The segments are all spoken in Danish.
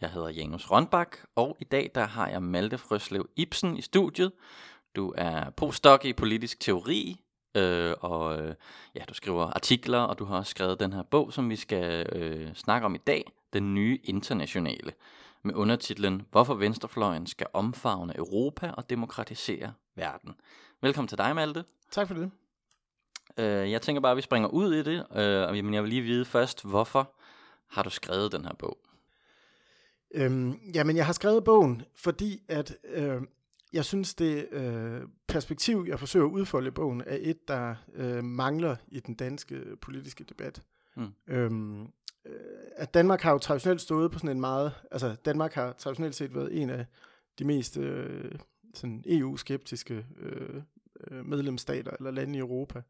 Jeg hedder Janus Rønbak, og i dag der har jeg Malte Frøslev Ibsen i studiet. Du er postdoc i politisk teori, øh, og øh, ja, du skriver artikler, og du har også skrevet den her bog, som vi skal øh, snakke om i dag, Den nye internationale, med undertitlen Hvorfor Venstrefløjen skal omfavne Europa og demokratisere verden. Velkommen til dig, Malte. Tak for det. Øh, jeg tænker bare, at vi springer ud i det, øh, men jeg vil lige vide først, hvorfor har du skrevet den her bog? Øhm, jamen, jeg har skrevet bogen, fordi at øh, jeg synes, det øh, perspektiv, jeg forsøger at udfolde i bogen, er et, der øh, mangler i den danske politiske debat. Mm. Øhm, øh, at Danmark har jo traditionelt stået på sådan en meget, altså Danmark har traditionelt set været en af de mest øh, sådan EU-skeptiske øh, øh medlemsstater eller lande i Europa.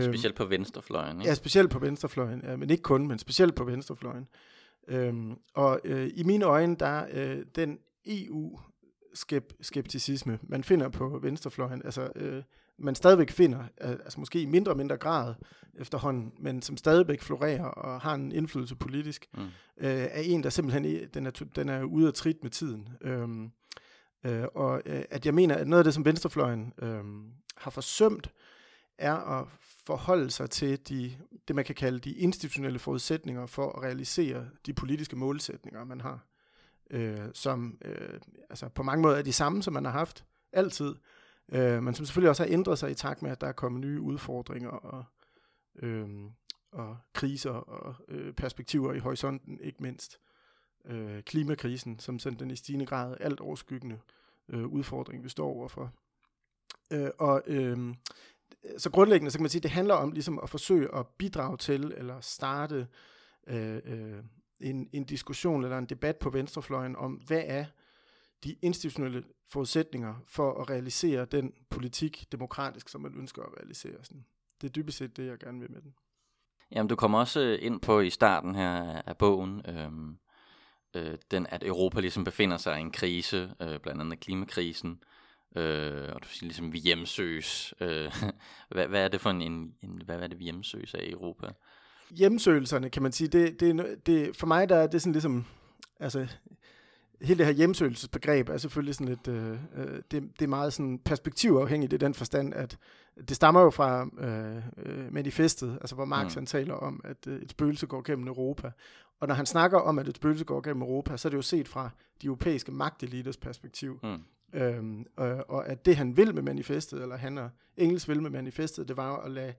Specielt på venstrefløjen, ikke? Ja, specielt på venstrefløjen, ja, men ikke kun, men specielt på venstrefløjen. Øhm, og øh, i mine øjne, der øh, den EU-skepticisme, man finder på venstrefløjen, altså øh, man stadigvæk finder, altså måske i mindre og mindre grad efterhånden, men som stadigvæk florerer og har en indflydelse politisk, mm. øh, er en, der simpelthen den er, den er ude af trit med tiden. Øhm, øh, og øh, at jeg mener, at noget af det, som venstrefløjen øh, har forsømt, er at forholde sig til de, det, man kan kalde de institutionelle forudsætninger for at realisere de politiske målsætninger, man har, øh, som øh, altså på mange måder er de samme, som man har haft altid, øh, men som selvfølgelig også har ændret sig i takt med, at der er kommet nye udfordringer og, øh, og kriser og øh, perspektiver i horisonten, ikke mindst. Øh, klimakrisen, som sådan den i stigende grad alt overskyggende øh, udfordring, vi står overfor. Øh, og øh, så grundlæggende så kan man sige, det handler om ligesom at forsøge at bidrage til eller starte øh, øh, en, en diskussion eller en debat på venstrefløjen om, hvad er de institutionelle forudsætninger for at realisere den politik demokratisk, som man ønsker at realisere. Sådan. Det er dybest set det, jeg gerne vil med den. Jamen, du kommer også øh, ind på i starten her af bogen, øhm, øh, den, at Europa ligesom befinder sig i en krise, øh, blandt andet klimakrisen, Øh, og du siger ligesom, vi hjemsøges. Øh, hvad, hvad er det for en, en, en hvad er det, vi hjemsøges af i Europa? Hjemsøgelserne, kan man sige, det, det, det, for mig der er det sådan ligesom, altså, hele det her hjemsøgelsesbegreb er selvfølgelig sådan lidt, øh, øh, det, det er meget sådan perspektivafhængigt i den forstand, at det stammer jo fra øh, øh, manifestet, altså hvor Marx mm. han taler om, at øh, et spøgelse går gennem Europa. Og når han snakker om, at et spøgelse går gennem Europa, så er det jo set fra de europæiske magteliters perspektiv. Mm. Øhm, og, og at det han vil med manifestet, eller han og Engels vil med manifestet, det var at lade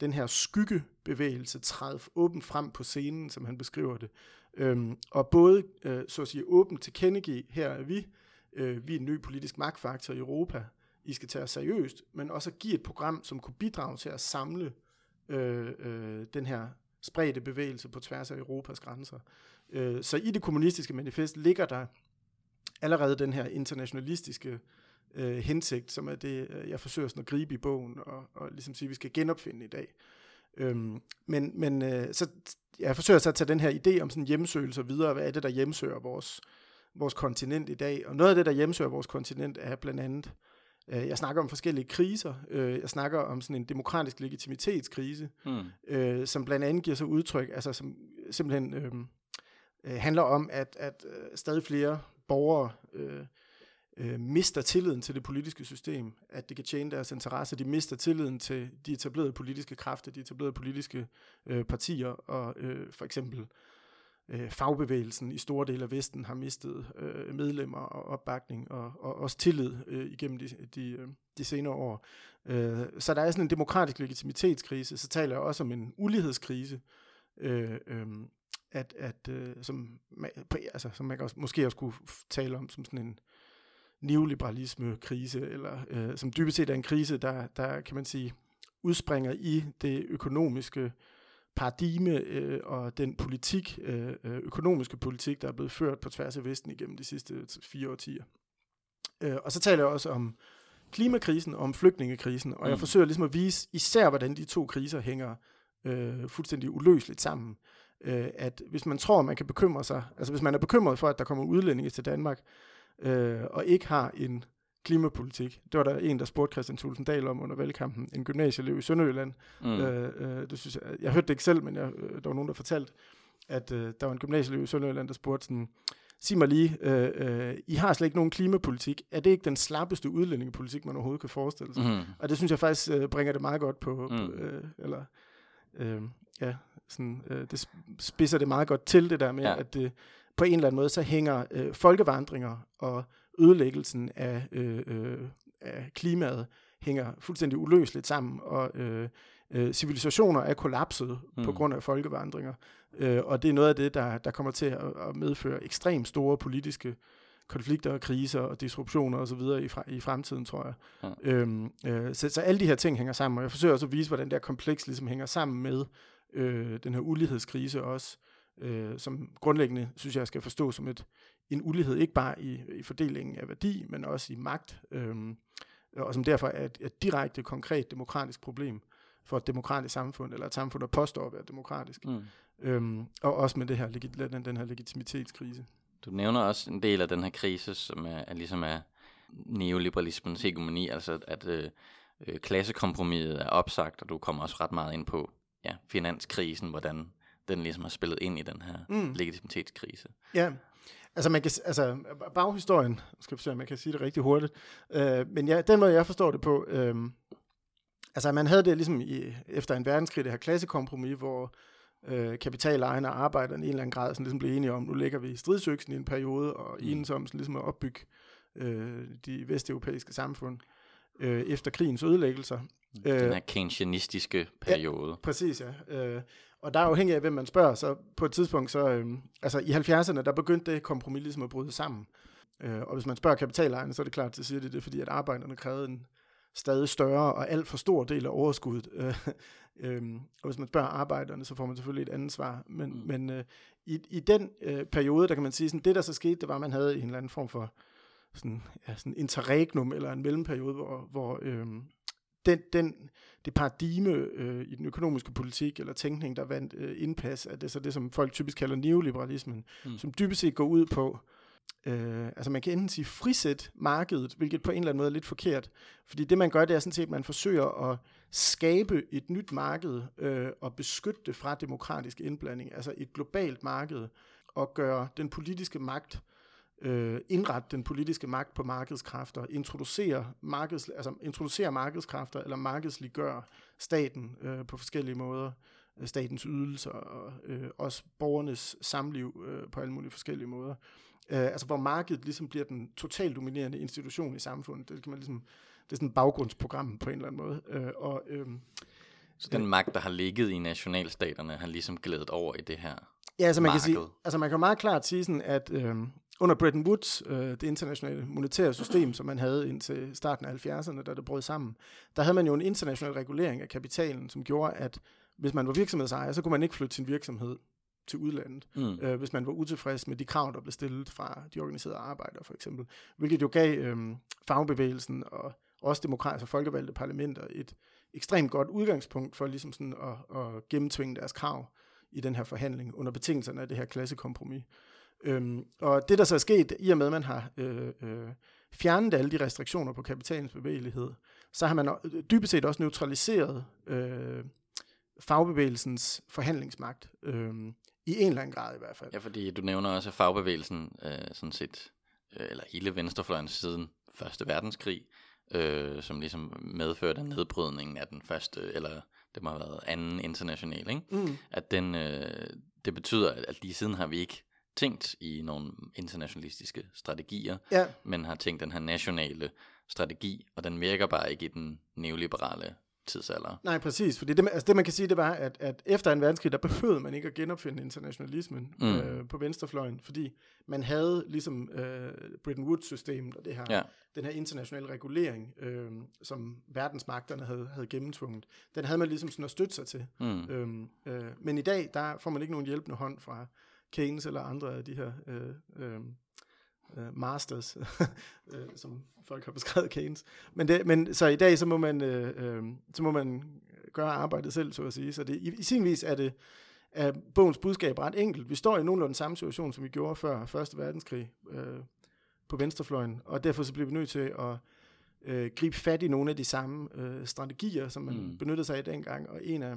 den her skyggebevægelse træde åbent frem på scenen, som han beskriver det. Øhm, og både, øh, så at sige, åbent til kendegive, her er vi, øh, vi er en ny politisk magtfaktor i Europa, I skal tage os seriøst, men også at give et program, som kunne bidrage til at samle øh, øh, den her spredte bevægelse på tværs af Europas grænser. Øh, så i det kommunistiske manifest ligger der allerede den her internationalistiske øh, hensigt, som er det, øh, jeg forsøger sådan at gribe i bogen, og, og ligesom sige, at vi skal genopfinde i dag. Øhm, men men øh, så jeg forsøger så at tage den her idé om sådan hjemsøgelse videre. Hvad er det, der hjemsøger vores, vores kontinent i dag? Og noget af det, der hjemsøger vores kontinent, er blandt andet, øh, jeg snakker om forskellige kriser. Øh, jeg snakker om sådan en demokratisk legitimitetskrise, mm. øh, som blandt andet giver sig udtryk, altså som simpelthen øh, øh, handler om, at, at øh, stadig flere borgere øh, øh, mister tilliden til det politiske system, at det kan tjene deres interesse. De mister tilliden til de etablerede politiske kræfter, de etablerede politiske øh, partier, og øh, for eksempel øh, fagbevægelsen i store dele af Vesten har mistet øh, medlemmer og opbakning, og, og også tillid øh, igennem de, de, øh, de senere år. Øh, så der er sådan en demokratisk legitimitetskrise, så taler jeg også om en ulighedskrise, øh, øh, at, at øh, som, altså, som man også, måske også kunne tale om som sådan en neoliberalisme-krise, eller øh, som dybest set er en krise, der, der kan man sige, udspringer i det økonomiske paradigme øh, og den politik, øh, øh økonomiske politik, der er blevet ført på tværs af Vesten igennem de sidste fire årtier. Øh, og så taler jeg også om klimakrisen og om flygtningekrisen, og mm. jeg forsøger ligesom at vise især, hvordan de to kriser hænger øh, fuldstændig uløseligt sammen. Øh, at hvis man tror, man kan bekymre sig, altså hvis man er bekymret for, at der kommer udlændinge til Danmark, øh, og ikke har en klimapolitik. Det var der en, der spurgte Christian Thulsen Dahl om under valgkampen, en gymnasieelev i Sønderjylland. Mm. Øh, øh, det synes jeg, jeg hørte det ikke selv, men jeg, øh, der var nogen, der fortalte, at øh, der var en gymnasieelev i Sønderjylland, der spurgte sådan, sig mig lige, øh, øh, I har slet ikke nogen klimapolitik. Er det ikke den slappeste udlændingepolitik, man overhovedet kan forestille sig? Mm. Og det synes jeg faktisk øh, bringer det meget godt på, mm. på øh, eller, øh, ja, sådan, øh, det spidser det meget godt til det der med, ja. at det på en eller anden måde, så hænger øh, folkevandringer og ødelæggelsen af, øh, øh, af klimaet hænger fuldstændig uløseligt sammen, og øh, øh, civilisationer er kollapset mm. på grund af folkevandringer. Øh, og det er noget af det, der, der kommer til at, at medføre ekstremt store politiske konflikter og kriser og disruptioner osv. I, fra, i fremtiden, tror jeg. Ja. Øhm, øh, så, så alle de her ting hænger sammen, og jeg forsøger også at vise, hvordan det her kompleks ligesom hænger sammen med øh, den her ulighedskrise også, øh, som grundlæggende, synes jeg, skal forstå som et, en ulighed, ikke bare i, i fordelingen af værdi, men også i magt, øh, og som derfor er et, et direkte, konkret demokratisk problem for et demokratisk samfund, eller et samfund, der påstår at være demokratisk. Mm. Øhm, og også med det her, den, den her legitimitetskrise. Du nævner også en del af den her krise, som er, er ligesom er neoliberalismens hegemoni, altså at øh, øh, klassekompromiset er opsagt, og du kommer også ret meget ind på ja, finanskrisen, hvordan den ligesom har spillet ind i den her mm. legitimitetskrise. Ja, altså, man kan, altså baghistorien, skal jeg se, om man kan sige det rigtig hurtigt, øh, men ja, den måde, jeg forstår det på, øh, altså man havde det ligesom i, efter en verdenskrig, det her klassekompromis, hvor øh, kapitalejerne og arbejderne i en eller anden grad sådan ligesom blev enige om, nu ligger vi i stridsøksen i en periode, og mm. enes om sådan ligesom at opbygge øh, de vesteuropæiske samfund øh, efter krigens ødelæggelser. Den øh, her keynesianistiske periode. Ja, præcis, ja. Øh, og der er afhængig af, hvem man spørger, så på et tidspunkt, så, øh, altså i 70'erne, der begyndte det kompromis ligesom at bryde sammen. Øh, og hvis man spørger kapitalejerne, så er det klart, at siger det, det fordi, at arbejderne krævede en stadig større og alt for stor del af overskuddet. Øh, øh, og hvis man spørger arbejderne, så får man selvfølgelig et andet svar. Men, mm. men øh, i, i den øh, periode, der kan man sige, sådan, det der så skete, det var, at man havde en eller anden form for sådan, ja, sådan interregnum, eller en mellemperiode, hvor, hvor øh, den, den, det paradigme øh, i den økonomiske politik eller tænkning, der vandt øh, indpas, er det så det, som folk typisk kalder neoliberalismen, mm. som dybest set går ud på, øh, altså man kan enten sige frisæt markedet, hvilket på en eller anden måde er lidt forkert, fordi det man gør, det er sådan set, at man forsøger at skabe et nyt marked øh, og beskytte det fra demokratisk indblanding, altså et globalt marked, og gøre den politiske magt øh, indrette den politiske magt på markedskræfter, introducere, markeds, altså introducere markedskræfter eller markedsliggøre staten øh, på forskellige måder, øh, statens ydelser og øh, også borgernes samliv øh, på alle mulige forskellige måder. Øh, altså hvor markedet ligesom bliver den totalt dominerende institution i samfundet. Det kan man ligesom, det er sådan et baggrundsprogram på en eller anden måde. Øh, og, øh, så den magt, der har ligget i nationalstaterne, har ligesom glædet over i det her Ja, altså man marked. kan sige, altså man kan meget klart sige sådan, at øh, under Bretton Woods, øh, det internationale monetære system, som man havde indtil starten af 70'erne, da det brød sammen, der havde man jo en international regulering af kapitalen, som gjorde, at hvis man var virksomhedsejer, så kunne man ikke flytte sin virksomhed til udlandet, mm. øh, hvis man var utilfreds med de krav, der blev stillet fra de organiserede arbejdere, for eksempel. Hvilket jo gav øh, fagbevægelsen og også demokratiske og folkevalgte parlamenter et ekstremt godt udgangspunkt for ligesom sådan at, at gennemtvinge deres krav i den her forhandling under betingelserne af det her klassekompromis. Øhm, og det, der så er sket, i og med, at man har øh, øh, fjernet alle de restriktioner på kapitalens bevægelighed, så har man øh, dybest set også neutraliseret øh, fagbevægelsens forhandlingsmagt. Øh, I en eller anden grad i hvert fald. Ja, fordi du nævner også, at fagbevægelsen øh, sådan set, øh, eller hele venstrefløjen siden Første Verdenskrig, øh, som ligesom medførte nedbrydningen af den første, eller det må have været anden international, ikke? Mm. at den, øh, det betyder, at lige siden har vi ikke tænkt i nogle internationalistiske strategier, ja. men har tænkt den her nationale strategi, og den virker bare ikke i den neoliberale tidsalder. Nej, præcis. Fordi det, altså det, man kan sige, det var, at, at efter en verdenskrig, der behøvede man ikke at genopfinde internationalismen mm. øh, på venstrefløjen, fordi man havde ligesom øh, Bretton Woods-systemet og det her, ja. den her internationale regulering, øh, som verdensmagterne havde, havde gennemtvunget, den havde man ligesom sådan at støtte sig til. Mm. Øhm, øh, men i dag, der får man ikke nogen hjælpende hånd fra Keynes eller andre af de her øh, øh, uh, masters, uh, som folk har beskrevet Keynes. Men, det, men så i dag, så må man, uh, uh, så må man gøre arbejdet selv, så at sige. Så det, i, i sin vis er det er bogens budskab ret enkelt. Vi står i nogenlunde samme situation, som vi gjorde før 1. verdenskrig uh, på venstrefløjen, og derfor så bliver vi nødt til at uh, gribe fat i nogle af de samme uh, strategier, som man mm. benyttede sig af dengang, og en af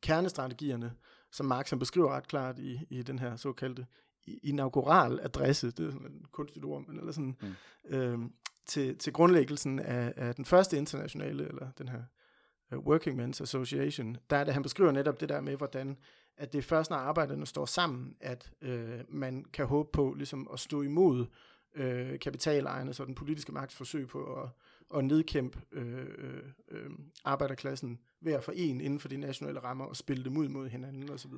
kernestrategierne, som Marx han beskriver ret klart i, i den her såkaldte inaugural adresse, det er sådan et kunstigt ord, men eller sådan, mm. øh, til, til grundlæggelsen af, af den første internationale, eller den her uh, Working Men's Association, der er det, han beskriver netop det der med, hvordan at det er først, når arbejderne står sammen, at øh, man kan håbe på ligesom at stå imod øh, kapitalejerne, så den politiske magts forsøg på at, at nedkæmpe øh, øh, øh, arbejderklassen ved at forene inden for de nationale rammer og spille dem ud mod hinanden osv.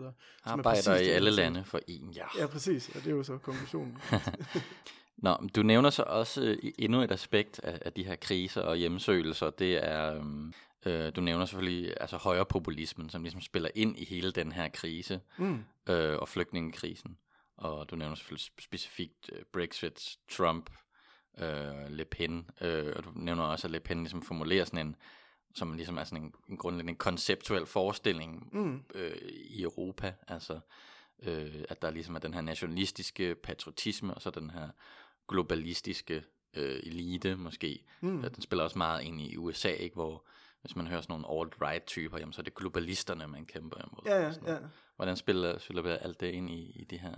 Arbejder i alle lande for en, ja. Ja, præcis, og det er jo så konklusionen. Nå, du nævner så også øh, endnu et aspekt af, af de her kriser og hjemsøgelser, det er, øhm, øh, du nævner selvfølgelig altså højre populismen, som ligesom spiller ind i hele den her krise, mm. øh, og flygtningekrisen. Og du nævner selvfølgelig specifikt øh, Brexit, Trump, øh, Le Pen, øh, og du nævner også, at Le Pen ligesom formulerer sådan en, som ligesom er sådan en, en grundlæggende konceptuel forestilling mm. øh, i Europa, altså øh, at der ligesom er den her nationalistiske patriotisme, og så den her globalistiske øh, elite måske. Mm. Den spiller også meget ind i USA, ikke, hvor hvis man hører sådan nogle alt-right typer, jamen, så er det globalisterne, man kæmper imod. Ja, ja, ja. Hvordan spiller, spiller alt det ind i, i det her?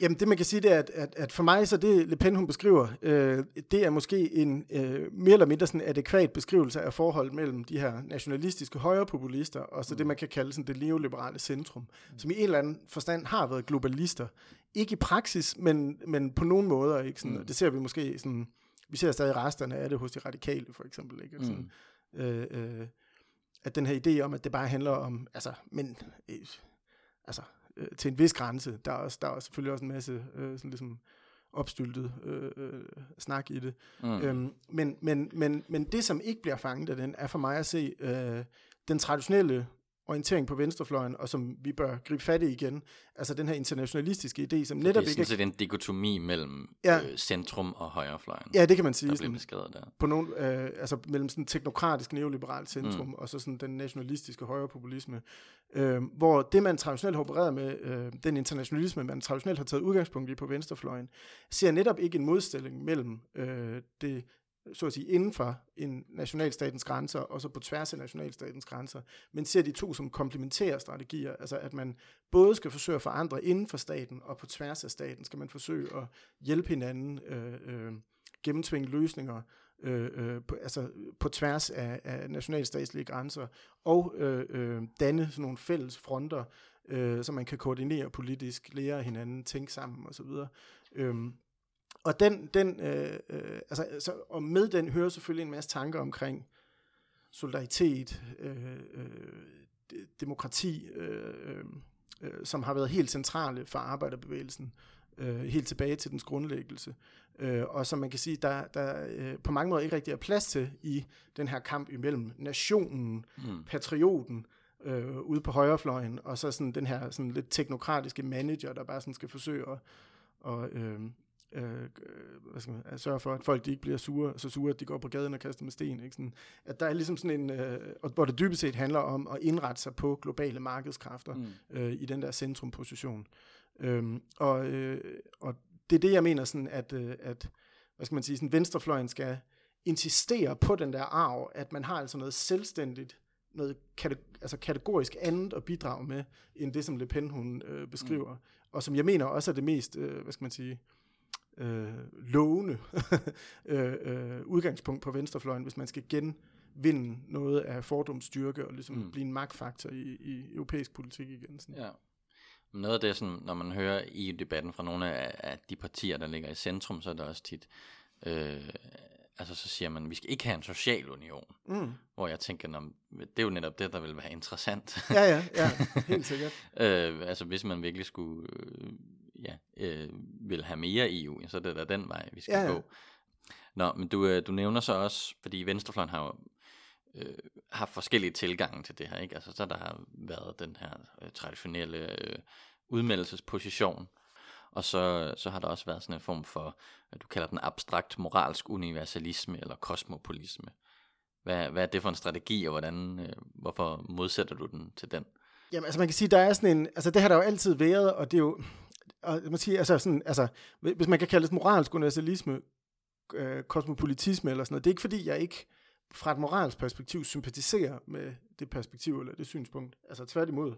Jamen det man kan sige, det er, at, at, at for mig, så det Le Pen hun beskriver, øh, det er måske en øh, mere eller mindre sådan adekvat beskrivelse af forholdet mellem de her nationalistiske højrepopulister, og så mm. det man kan kalde sådan det neoliberale centrum, mm. som i en eller anden forstand har været globalister. Ikke i praksis, men, men på nogen måder. Ikke? Sådan, mm. Det ser vi måske sådan, vi ser stadig resterne af det hos de radikale for eksempel. Ikke? Sådan, mm. øh, øh, at den her idé om, at det bare handler om, altså, men, øh, altså, øh, til en vis grænse. Der er, også, der er selvfølgelig også en masse øh, sådan ligesom opstyltet øh, øh, snak i det. Mm. Øhm, men, men, men, men det, som ikke bliver fanget af den, er for mig at se øh, den traditionelle orientering på venstrefløjen, og som vi bør gribe fat i igen. Altså den her internationalistiske idé, som netop ikke... Det er sådan en dikotomi mellem ja. øh, centrum og højrefløjen. Ja, det kan man sige. Der beskrevet der. På nogle, øh, altså mellem sådan teknokratisk neoliberalt centrum, mm. og så sådan den nationalistiske højrepopulisme. Øh, hvor det, man traditionelt har opereret med, øh, den internationalisme, man traditionelt har taget udgangspunkt i på venstrefløjen, ser netop ikke en modstilling mellem øh, det så at sige, inden for en nationalstatens grænser, og så på tværs af nationalstatens grænser, men ser de to som komplementære strategier, altså at man både skal forsøge at forandre inden for staten, og på tværs af staten skal man forsøge at hjælpe hinanden, øh, øh, gennemtvinge løsninger, øh, øh, på, altså på tværs af, af nationalstatslige grænser, og øh, øh, danne sådan nogle fælles fronter, øh, så man kan koordinere politisk, lære hinanden, tænke sammen osv., øh, og den, den øh, øh, altså, altså, og med den hører selvfølgelig en masse tanker omkring solidaritet, øh, øh, demokrati, øh, øh, øh, som har været helt centrale for arbejderbevægelsen, øh, helt tilbage til dens grundlæggelse, øh, og som man kan sige, der, der øh, på mange måder ikke rigtig er plads til i den her kamp imellem nationen, mm. patrioten, øh, ude på højrefløjen, og så sådan den her sådan lidt teknokratiske manager, der bare sådan skal forsøge at, og, øh, øh, hvad skal man, at sørge for, at folk de ikke bliver sure, så sure, at de går på gaden og kaster med sten. Ikke? Sådan, at der er ligesom sådan en, øh, hvor det dybest set handler om at indrette sig på globale markedskræfter mm. øh, i den der centrumposition. Øhm, og, øh, og det er det, jeg mener, sådan, at, øh, at hvad skal man sige, sådan, venstrefløjen skal insistere på den der arv, at man har altså noget selvstændigt, noget kate- altså kategorisk andet at bidrage med, end det, som Le Pen hun øh, beskriver. Mm. Og som jeg mener også er det mest, øh, hvad skal man sige, øh, lovende øh, øh, udgangspunkt på venstrefløjen, hvis man skal genvinde noget af fordomsstyrke og ligesom mm. blive en magtfaktor i, i europæisk politik igen. Sådan. Ja. Noget af det, sådan, når man hører i debatten fra nogle af, af de partier, der ligger i centrum, så er det også tit, øh, altså så siger man, vi skal ikke have en social union. Mm. Hvor jeg tænker, når, det er jo netop det, der vil være interessant. ja, ja, ja, helt sikkert. øh, altså hvis man virkelig skulle øh, ja, øh, vil have mere EU, så er det da den vej, vi skal ja, ja. gå. Nå, men du, øh, du nævner så også, fordi Venstrefløjen har jo øh, har forskellige tilgange til det her, ikke? Altså, så der har været den her øh, traditionelle øh, udmeldelsesposition, og så, så har der også været sådan en form for, du kalder den abstrakt moralsk universalisme eller kosmopolisme. Hvad, hvad er det for en strategi, og hvordan, øh, hvorfor modsætter du den til den? Jamen, altså man kan sige, der er sådan en, altså det har der jo altid været, og det er jo, og man siger, altså sådan, altså, hvis man kan kalde det moralsk universalisme, øh, kosmopolitisme eller sådan noget, det er ikke fordi, jeg ikke fra et moralsk perspektiv sympatiserer med det perspektiv eller det synspunkt. Altså tværtimod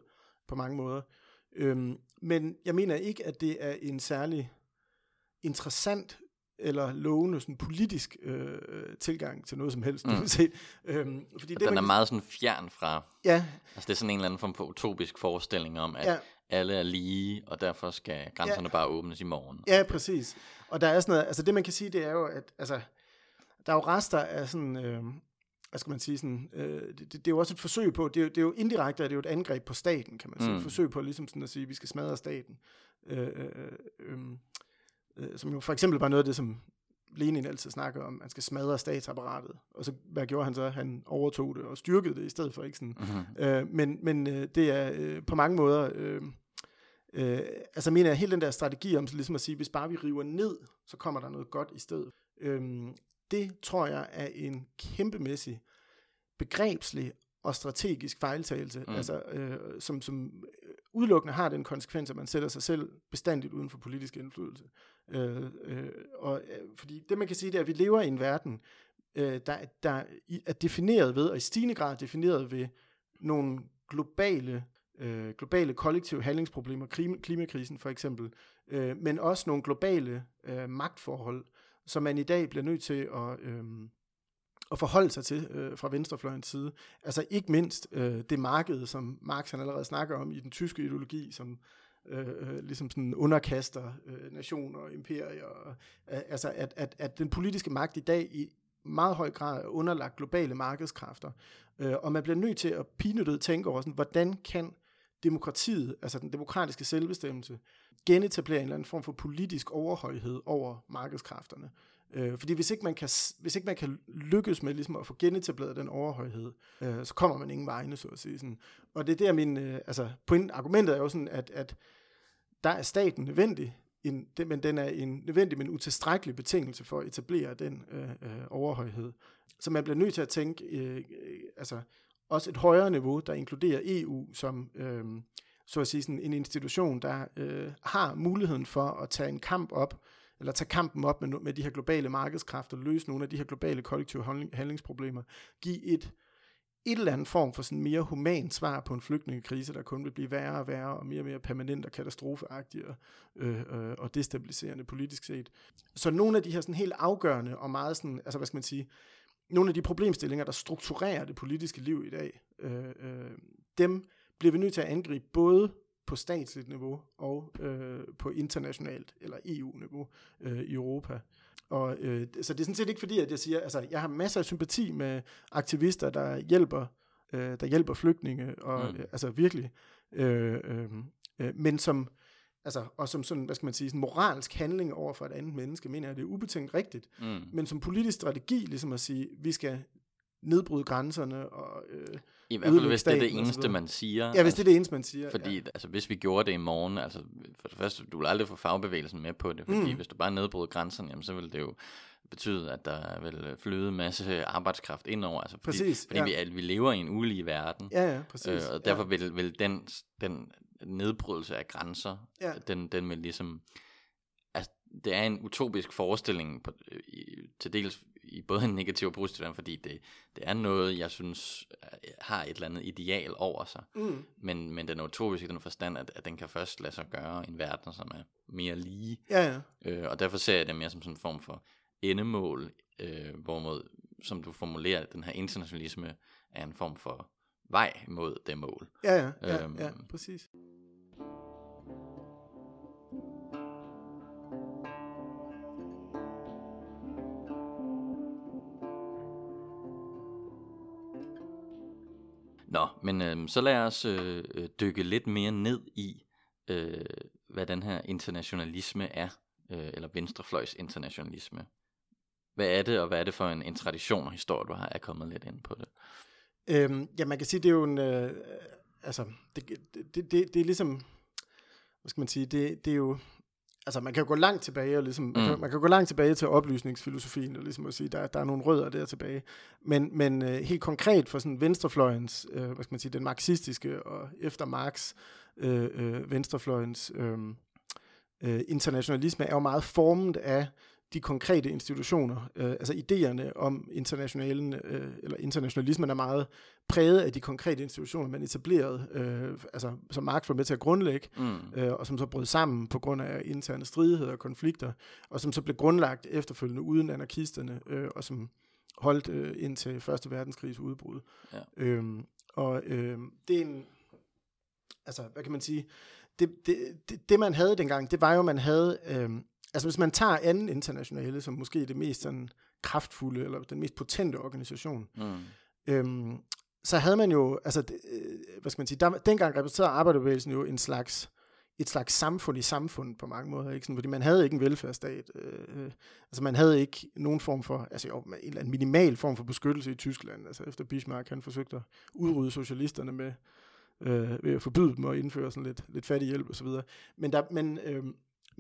på mange måder. Øhm, men jeg mener ikke, at det er en særlig interessant eller lovende sådan politisk øh, tilgang til noget som helst. Mm. Set. Øhm, fordi det, den man, er meget sådan fjern fra, ja. altså det er sådan en eller anden form for utopisk forestilling om, at ja. alle er lige, og derfor skal grænserne ja. bare åbnes i morgen. Ja, præcis. Og der er sådan noget, altså det man kan sige, det er jo, at altså, der er jo rester af sådan, øh, hvad skal man sige, sådan, øh, det, det, det er jo også et forsøg på, det er, det er jo indirekte, det er jo et angreb på staten, kan man sige. Mm. Et forsøg på ligesom sådan at sige, at vi skal smadre staten. Øh, øh, øh, øhm, øh, som jo for eksempel bare noget af det, som Lenin altid snakker om, man skal smadre statsapparatet. Og så, hvad gjorde han så? Han overtog det og styrkede det i stedet for, ikke sådan. Mm-hmm. Øh, men men øh, det er øh, på mange måder... Øh, Øh, altså mener jeg, hele den der strategi om så ligesom at sige, hvis bare vi river ned, så kommer der noget godt i stedet. Øhm, det tror jeg er en kæmpemæssig begrebslig og strategisk fejltagelse, mm. altså, øh, som, som udelukkende har den konsekvens, at man sætter sig selv bestandigt uden for politisk indflydelse. Øh, øh, og, øh, fordi det man kan sige, det er, at vi lever i en verden, øh, der, der er defineret ved, og i stigende grad defineret ved, nogle globale øh, globale kollektive handlingsproblemer, klimakrisen for eksempel, øh, men også nogle globale øh, magtforhold, som man i dag bliver nødt til at, øh, at forholde sig til øh, fra venstrefløjens side. Altså ikke mindst øh, det marked, som Marx han allerede snakker om i den tyske ideologi, som øh, øh ligesom sådan underkaster øh, nationer og imperier. Og, øh, altså at, at, at den politiske magt i dag i meget høj grad er underlagt globale markedskræfter. Øh, og man bliver nødt til at pinedød tænke over, sådan, hvordan kan demokratiet, altså den demokratiske selvbestemmelse, genetablere en eller anden form for politisk overhøjhed over markedskræfterne. Øh, fordi hvis ikke, man kan, hvis ikke man kan lykkes med ligesom at få genetableret den overhøjhed, øh, så kommer man ingen vegne, så at sige. Sådan. Og det er der min, øh, altså point, argumentet er jo sådan, at, at der er staten nødvendig, en, den, men den er en nødvendig, men utilstrækkelig betingelse for at etablere den øh, øh, overhøjhed. Så man bliver nødt til at tænke, øh, øh, altså også et højere niveau, der inkluderer EU som øh, så at sige sådan en institution, der øh, har muligheden for at tage en kamp op, eller tage kampen op med, med de her globale markedskræfter, løse nogle af de her globale kollektive handlingsproblemer, give et, et eller andet form for sådan mere human svar på en flygtningekrise, der kun vil blive værre og værre, og mere og mere permanent og katastrofeagtig og, øh, øh, og destabiliserende politisk set. Så nogle af de her sådan helt afgørende og meget sådan, altså hvad skal man sige, nogle af de problemstillinger, der strukturerer det politiske liv i dag, øh, øh, dem bliver vi nødt til at angribe både på statsligt niveau og øh, på internationalt eller EU-niveau øh, i Europa. Og, øh, så det er sådan set ikke fordi, at jeg siger, altså jeg har masser af sympati med aktivister, der hjælper, øh, der hjælper flygtninge, og mm. øh, altså virkelig, øh, øh, øh, men som altså, og som sådan, hvad skal man sige, sådan moralsk handling over for et andet menneske, mener jeg, det er ubetænkt rigtigt. Mm. Men som politisk strategi, ligesom at sige, vi skal nedbryde grænserne og øh, I hvert fald, hvis det er det eneste, man siger. Ja, hvis altså, det er det eneste, man siger. Fordi, ja. altså, hvis vi gjorde det i morgen, altså, for det første, du vil aldrig få fagbevægelsen med på det, fordi mm. hvis du bare nedbryder grænserne, jamen, så vil det jo betyde, at der vil flyde en masse arbejdskraft indover. Altså, fordi, præcis, fordi ja. vi, vi lever i en ulige verden. Ja, ja, præcis. Øh, og derfor ja. vil, vil den, den nedbrydelse af grænser, ja. den, den vil ligesom, altså, det er en utopisk forestilling på, i, til dels i både en negativ og positiv fordi det, det er noget, jeg synes øh, har et eller andet ideal over sig. Mm. Men, men den er utopisk i den forstand, at, at den kan først lade sig gøre i en verden, som er mere lige. Ja, ja. Øh, og derfor ser jeg det mere som sådan en form for endemål, øh, hvorimod, som du formulerer, den her internationalisme er en form for vej mod det mål. Ja, ja, ja, øhm, ja præcis. Nå, men øh, så lad os øh, øh, dykke lidt mere ned i, øh, hvad den her internationalisme er, øh, eller venstrefløjs internationalisme. Hvad er det, og hvad er det for en, en tradition og historie, du har er kommet lidt ind på det? Øhm, ja, man kan sige, det er jo en, øh, altså, det, det, det, det er ligesom, hvad skal man sige, det, det er jo, altså man kan jo gå langt tilbage, og ligesom, mm. man, kan, man kan gå langt tilbage til oplysningsfilosofien, og ligesom at sige, der, der er nogle rødder der tilbage. Men, men øh, helt konkret for sådan venstrefløjens, øh, hvad skal man sige, den marxistiske og efter Marx øh, øh, venstrefløjens øh, øh, internationalisme er jo meget formet af de konkrete institutioner, øh, altså idéerne om internationalen, øh, eller internationalismen er meget præget af de konkrete institutioner, man etablerede, øh, altså som Marx var med til at grundlægge, mm. øh, og som så brød sammen på grund af interne stridigheder og konflikter, og som så blev grundlagt efterfølgende uden anarkisterne, øh, og som holdt øh, indtil Første Verdenskrigs udbrud. Ja. Øhm, og øh, det er en, altså hvad kan man sige, det, det, det, det man havde dengang, det var jo, man havde øh, altså hvis man tager anden internationale, som måske er det mest sådan kraftfulde, eller den mest potente organisation, mm. øhm, så havde man jo, altså, det, øh, hvad skal man sige, der, dengang repræsenterede arbejderbevægelsen jo en slags, et slags samfund i samfundet på mange måder, ikke? Sådan, fordi man havde ikke en velfærdsstat, øh, øh, altså man havde ikke nogen form for, altså jo, en eller anden minimal form for beskyttelse i Tyskland, altså efter Bismarck, han forsøgte at udrydde socialisterne med, øh, ved at forbyde dem og indføre sådan lidt, lidt fattig hjælp og så videre. Men, der, men øh,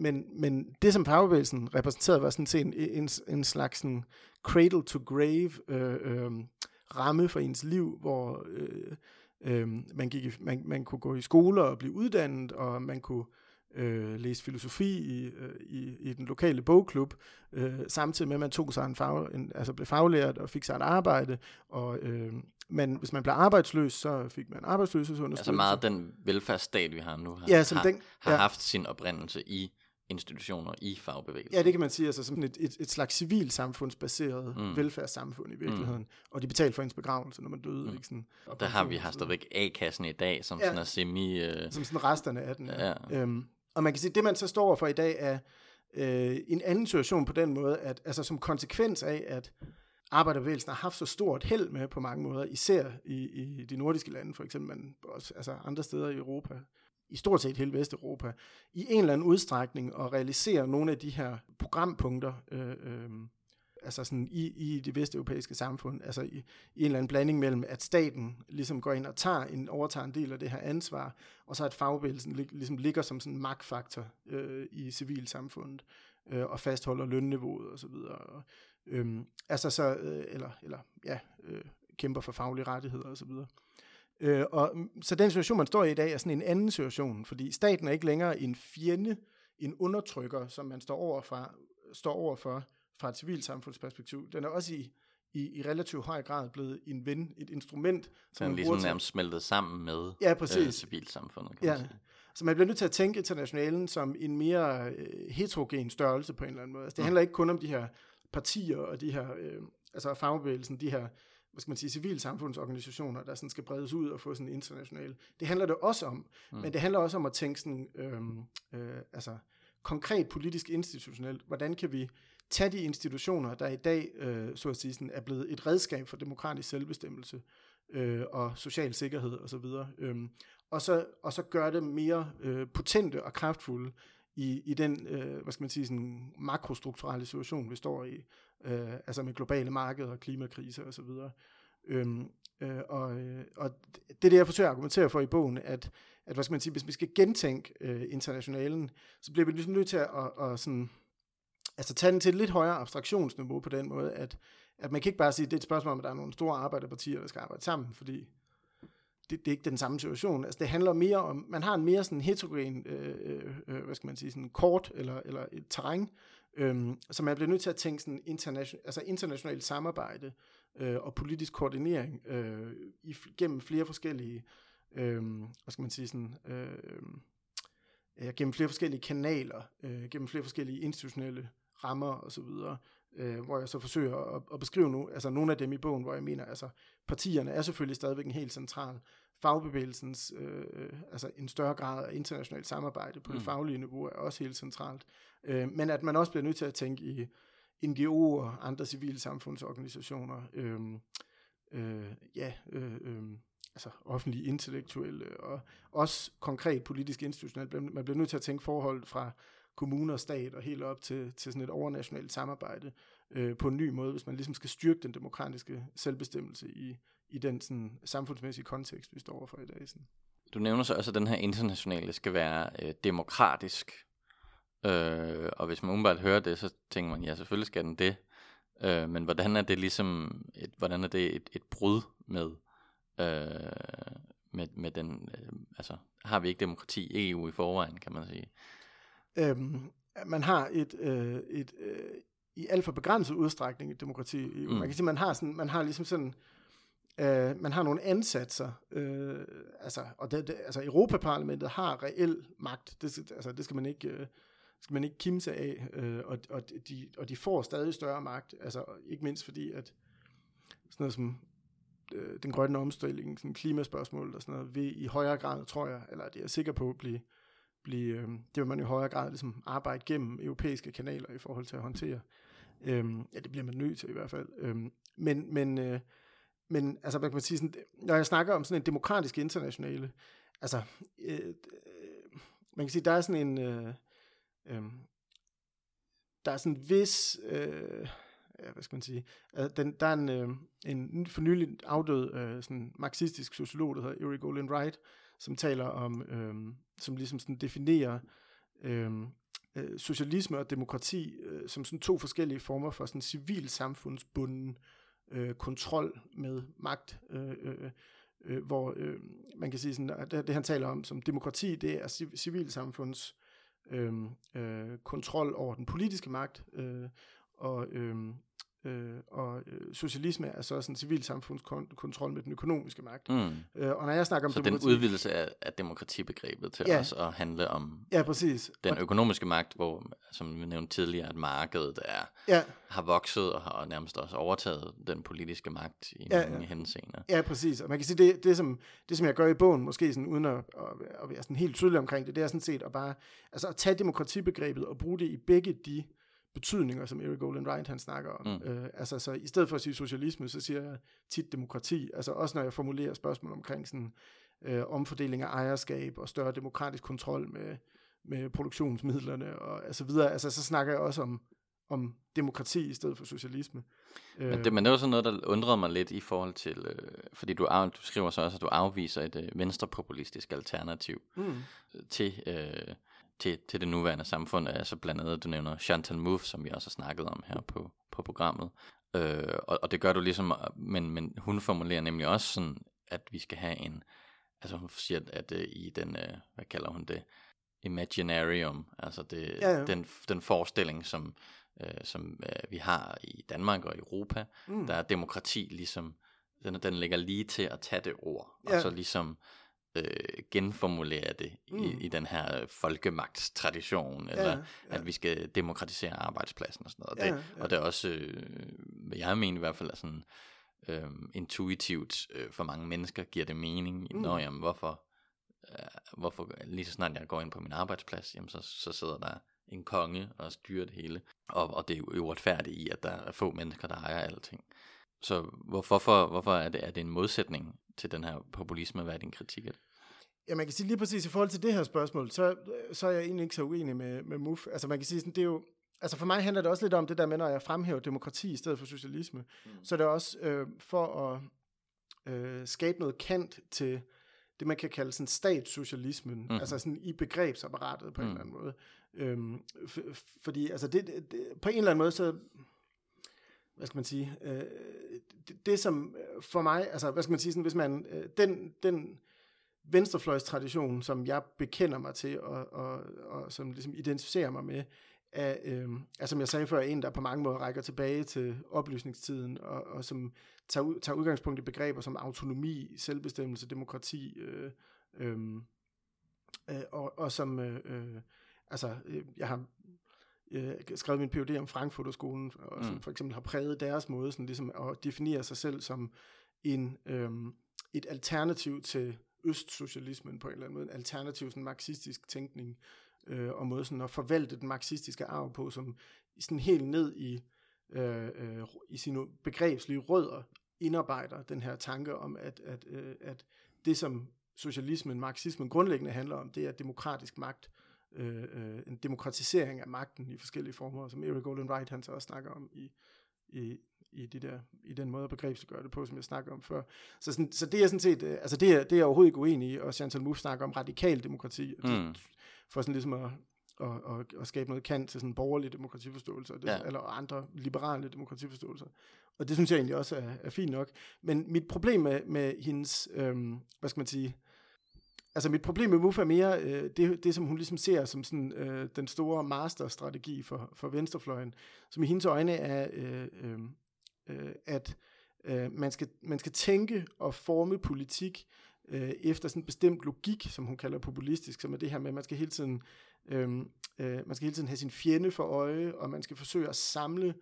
men, men det, som fagbevægelsen repræsenterede, var sådan set en, en, en slags sådan cradle to grave øh, øh, ramme for ens liv, hvor øh, øh, man, gik i, man, man kunne gå i skole og blive uddannet, og man kunne øh, læse filosofi i, øh, i, i den lokale bogklub, øh, samtidig med, at man tog sig en, fag, en altså blev faglært og fik sig et arbejde, og øh, men hvis man blev arbejdsløs, så fik man arbejdsløshedsunderstøttelse. Altså meget den velfærdsstat, vi har nu, har, ja, som har, den, har ja. haft sin oprindelse i institutioner i fagbevægelsen. Ja, det kan man sige, altså som et, et, et slags civilsamfundsbaseret mm. velfærdssamfund i virkeligheden. Mm. Og de betalte for ens begravelse, når man døde. Mm. Ikke? Sådan, der har vi har stadigvæk A-kassen i dag, som ja. sådan er semi... Uh... Som sådan resterne af den. Ja. ja. Øhm, og man kan sige, det man så står for i dag er øh, en anden situation på den måde, at altså som konsekvens af, at arbejderbevægelsen har haft så stort held med på mange måder, især i, i de nordiske lande for eksempel, men også altså andre steder i Europa, i stort set hele Vesteuropa, i en eller anden udstrækning og realisere nogle af de her programpunkter, øh, øh, altså sådan i, i det vesteuropæiske samfund, altså i, i en eller anden blanding mellem, at staten ligesom går ind og tager en, overtager en del af det her ansvar, og så at fagbevægelsen ligesom ligger som sådan en magtfaktor øh, i civilsamfundet, øh, og fastholder lønniveauet osv. Og, øh, altså så, øh, eller, eller ja, øh, kæmper for faglige rettigheder osv. Øh, og, så den situation, man står i i dag, er sådan en anden situation, fordi staten er ikke længere en fjende, en undertrykker, som man står over for, står over for fra et civilsamfundsperspektiv. Den er også i, i, i relativt høj grad blevet en ven, et instrument. Som den er ligesom nærmest smeltet sammen med ja, præcis. Øh, civilsamfundet, kan ja. man sige. Så man bliver nødt til at tænke internationalen som en mere øh, heterogen størrelse på en eller anden måde. Altså, det mm. handler ikke kun om de her partier og de her, øh, altså fagbevægelsen, de her hvad skal man sige, civilsamfundsorganisationer, der sådan skal bredes ud og få sådan international. Det handler det også om, mm. men det handler også om at tænke sådan, øhm, øh, altså konkret politisk institutionelt. Hvordan kan vi tage de institutioner, der i dag, øh, så at sige, sådan, er blevet et redskab for demokratisk selvbestemmelse øh, og social sikkerhed osv., øh, og, så, og så gøre dem mere øh, potente og kraftfulde i, i den, øh, hvad skal man sige, sådan makrostrukturelle situation, vi står i, øh, altså med globale markeder og klimakrise osv. Og, øhm, øh, og, øh, og det er det, jeg forsøger at argumentere for i bogen, at, at hvad skal man sige, hvis vi skal gentænke øh, internationalen, så bliver vi ligesom nødt til at, at, at sådan, altså tage den til et lidt højere abstraktionsniveau på den måde, at, at man kan ikke bare sige, at det er et spørgsmål om, at der er nogle store arbejderpartier, der skal arbejde sammen, fordi det, det er ikke den samme situation. Altså det handler mere om, man har en mere sådan heterogen, øh, øh, øh hvad skal man sige, sådan kort eller, eller et terræn, øh, så man bliver nødt til at tænke sådan international, altså internationalt samarbejde øh, og politisk koordinering øh, i, gennem flere forskellige, øh, hvad skal man sige, sådan, øh, øh, gennem flere forskellige kanaler, øh, gennem flere forskellige institutionelle rammer osv., øh, hvor jeg så forsøger at, at beskrive nu, altså nogle af dem i bogen, hvor jeg mener, altså partierne er selvfølgelig stadigvæk en helt central fagbevægelsens, øh, altså en større grad af internationalt samarbejde på mm. det faglige niveau er også helt centralt. Øh, men at man også bliver nødt til at tænke i NGO'er og andre civile samfundsorganisationer, øh, øh, ja, øh, øh, altså offentlige intellektuelle, og også konkret politisk institutionelt. Man bliver nødt til at tænke forhold fra kommuner og stat og helt op til, til sådan et overnationalt samarbejde øh, på en ny måde, hvis man ligesom skal styrke den demokratiske selvbestemmelse i, i den sådan, samfundsmæssige kontekst, vi står overfor i dag. Sådan. Du nævner så også, at den her internationale skal være øh, demokratisk. Øh, og hvis man umiddelbart hører det, så tænker man, ja, selvfølgelig skal den det. Øh, men hvordan er det ligesom, et, hvordan er det et, et brud med, øh, med, med den, øh, altså har vi ikke demokrati i EU i forvejen, kan man sige? Øhm, man har et, øh, et øh, i alt for begrænset udstrækning et demokrati. Mm. Man kan sige, man har, sådan, man har ligesom sådan, øh, man har nogle ansatser, øh, altså, og det, det, altså Europaparlamentet har reel magt, det, altså, det skal man ikke... Øh, skal man ikke kimse af, øh, og, og, de, og de får stadig større magt, altså ikke mindst fordi, at sådan noget som øh, den grønne omstilling, sådan klimaspørgsmål og sådan noget, vil i højere grad, tror jeg, eller det er jeg sikker på, blive, blive øh, det vil man i højere grad ligesom arbejde gennem europæiske kanaler i forhold til at håndtere. Øh, ja, det bliver man nødt til i hvert fald. Øh, men, men, øh, men altså, man kan sige sådan, når jeg snakker om sådan en demokratisk internationale, altså, øh, øh, man kan sige, der er sådan en, øh, øh, der er sådan en vis, øh, ja, hvad skal man sige, altså, den, der er en, øh, en for nylig afdød øh, sådan marxistisk sociolog, der hedder Eric Olin Wright, som taler om, øh, som ligesom sådan definerer øh, øh, socialisme og demokrati øh, som sådan to forskellige former for sådan civil samfundsbunden øh, kontrol med magt, øh, øh, øh, hvor øh, man kan sige sådan, at det, det han taler om som demokrati, det er civilsamfunds øh, øh, kontrol over den politiske magt, øh, og, øh, øh, og øh, socialisme er så sådan civilsamfundskontrol med den økonomiske magt. Mm. Øh, og når jeg snakker om så demokrati, den udvidelse af, af demokratibegrebet til ja, os at handle om ja, præcis. den økonomiske magt, hvor, som vi nævnte tidligere, at markedet er, ja. har vokset og har nærmest også overtaget den politiske magt i ja, mange ja. henseender. Ja, præcis. Og man kan sige, det, det, som, det som jeg gør i bogen, måske sådan, uden at, at, at være sådan helt tydelig omkring det, det er sådan set at bare altså at tage demokratibegrebet og bruge det i begge de betydninger, som Eric Olin Wright han snakker om. Mm. Øh, altså, så i stedet for at sige socialisme, så siger jeg tit demokrati. Altså også når jeg formulerer spørgsmål omkring sådan, øh, omfordeling af ejerskab og større demokratisk kontrol med, med produktionsmidlerne og altså videre. Altså, så snakker jeg også om, om demokrati i stedet for socialisme. Men det, men det var sådan noget, der undrede mig lidt i forhold til, øh, fordi du, af, du skriver så også, at du afviser et øh, venstrepopulistisk alternativ mm. til øh, til, til det nuværende samfund, altså blandt andet, du nævner Chantal Mouffe, som vi også har snakket om her på, på programmet. Øh, og, og det gør du ligesom, men, men hun formulerer nemlig også sådan, at vi skal have en, altså hun siger, at uh, i den, uh, hvad kalder hun det, imaginarium, altså det, ja, ja. Den, den forestilling, som, uh, som uh, vi har i Danmark og Europa, mm. der er demokrati ligesom, den, den ligger lige til at tage det ord, ja. og så ligesom øh, genformulere det mm. i, i den her folkemagtstradition, ja, eller ja. at vi skal demokratisere arbejdspladsen og sådan noget. Ja, det, ja. Og det er også, øh, hvad jeg mener i hvert fald, er sådan øh, intuitivt øh, for mange mennesker giver det mening, mm. når jamen, hvorfor, øh, hvorfor lige så snart jeg går ind på min arbejdsplads, jamen, så, så sidder der en konge og styrer det hele. Og, og det er jo uretfærdigt i, at der er få mennesker, der ejer alting. Så hvor, hvorfor, hvorfor er, det, er det en modsætning til den her populisme? Hvad er din kritik af det? Ja, man kan sige lige præcis i forhold til det her spørgsmål, så, så er jeg egentlig ikke så uenig med, med MUF. Altså man kan sige sådan, det er jo, altså for mig handler det også lidt om det der med, når jeg fremhæver demokrati i stedet for socialisme, mm. så er det også øh, for at øh, skabe noget kant til det, man kan kalde sådan statssocialismen, mm. altså sådan i begrebsapparatet på mm. en eller anden måde. Øhm, fordi altså det, det, på en eller anden måde, så hvad skal man sige, øh, det, det som øh, for mig, altså hvad skal man sige, sådan, hvis man, øh, den, den venstrefløjstradition, som jeg bekender mig til, og, og, og som ligesom identificerer mig med, er, øh, er, som jeg sagde før, en, der på mange måder rækker tilbage til oplysningstiden, og, og som tager, ud, tager udgangspunkt i begreber som autonomi, selvbestemmelse, demokrati, øh, øh, øh, og, og som, øh, øh, altså, øh, jeg har øh, skrevet min PhD om Frankfurterskolen, og som mm. for eksempel har præget deres måde sådan ligesom at definere sig selv som en, øh, et alternativ til østsocialismen på en eller anden måde, en alternativ sådan marxistisk tænkning, øh, og måde sådan at forvalte den marxistiske arv på, som sådan helt ned i, øh, øh, i sine begrebslige rødder indarbejder den her tanke om, at, at, øh, at det som socialismen, marxismen grundlæggende handler om, det er demokratisk magt, øh, øh, en demokratisering af magten i forskellige former, som Eric Golden Wright han så også snakker om i, i, i, de der, i den måde at begrebsgøre det på, som jeg snakker om før. Så, sådan, så det er sådan set, øh, altså det er, det er jeg overhovedet ikke uenig i, og Chantal Mouffe snakker om radikal demokrati, mm. for sådan ligesom at, og, og, og skabe noget kant til sådan borgerlig demokratiforståelse, og det, Ja. eller andre liberale demokratiforståelser. Og det synes jeg egentlig også er, er fint nok. Men mit problem med, med hendes, øhm, hvad skal man sige, altså mit problem med MUF er mere øh, det, det, som hun ligesom ser som sådan, øh, den store masterstrategi for, for venstrefløjen, som i hendes øjne er, øh, øh, øh, at øh, man, skal, man skal tænke og forme politik øh, efter sådan en bestemt logik, som hun kalder populistisk, som er det her med, at man skal hele tiden, øh, øh, man skal hele tiden have sin fjende for øje, og man skal forsøge at samle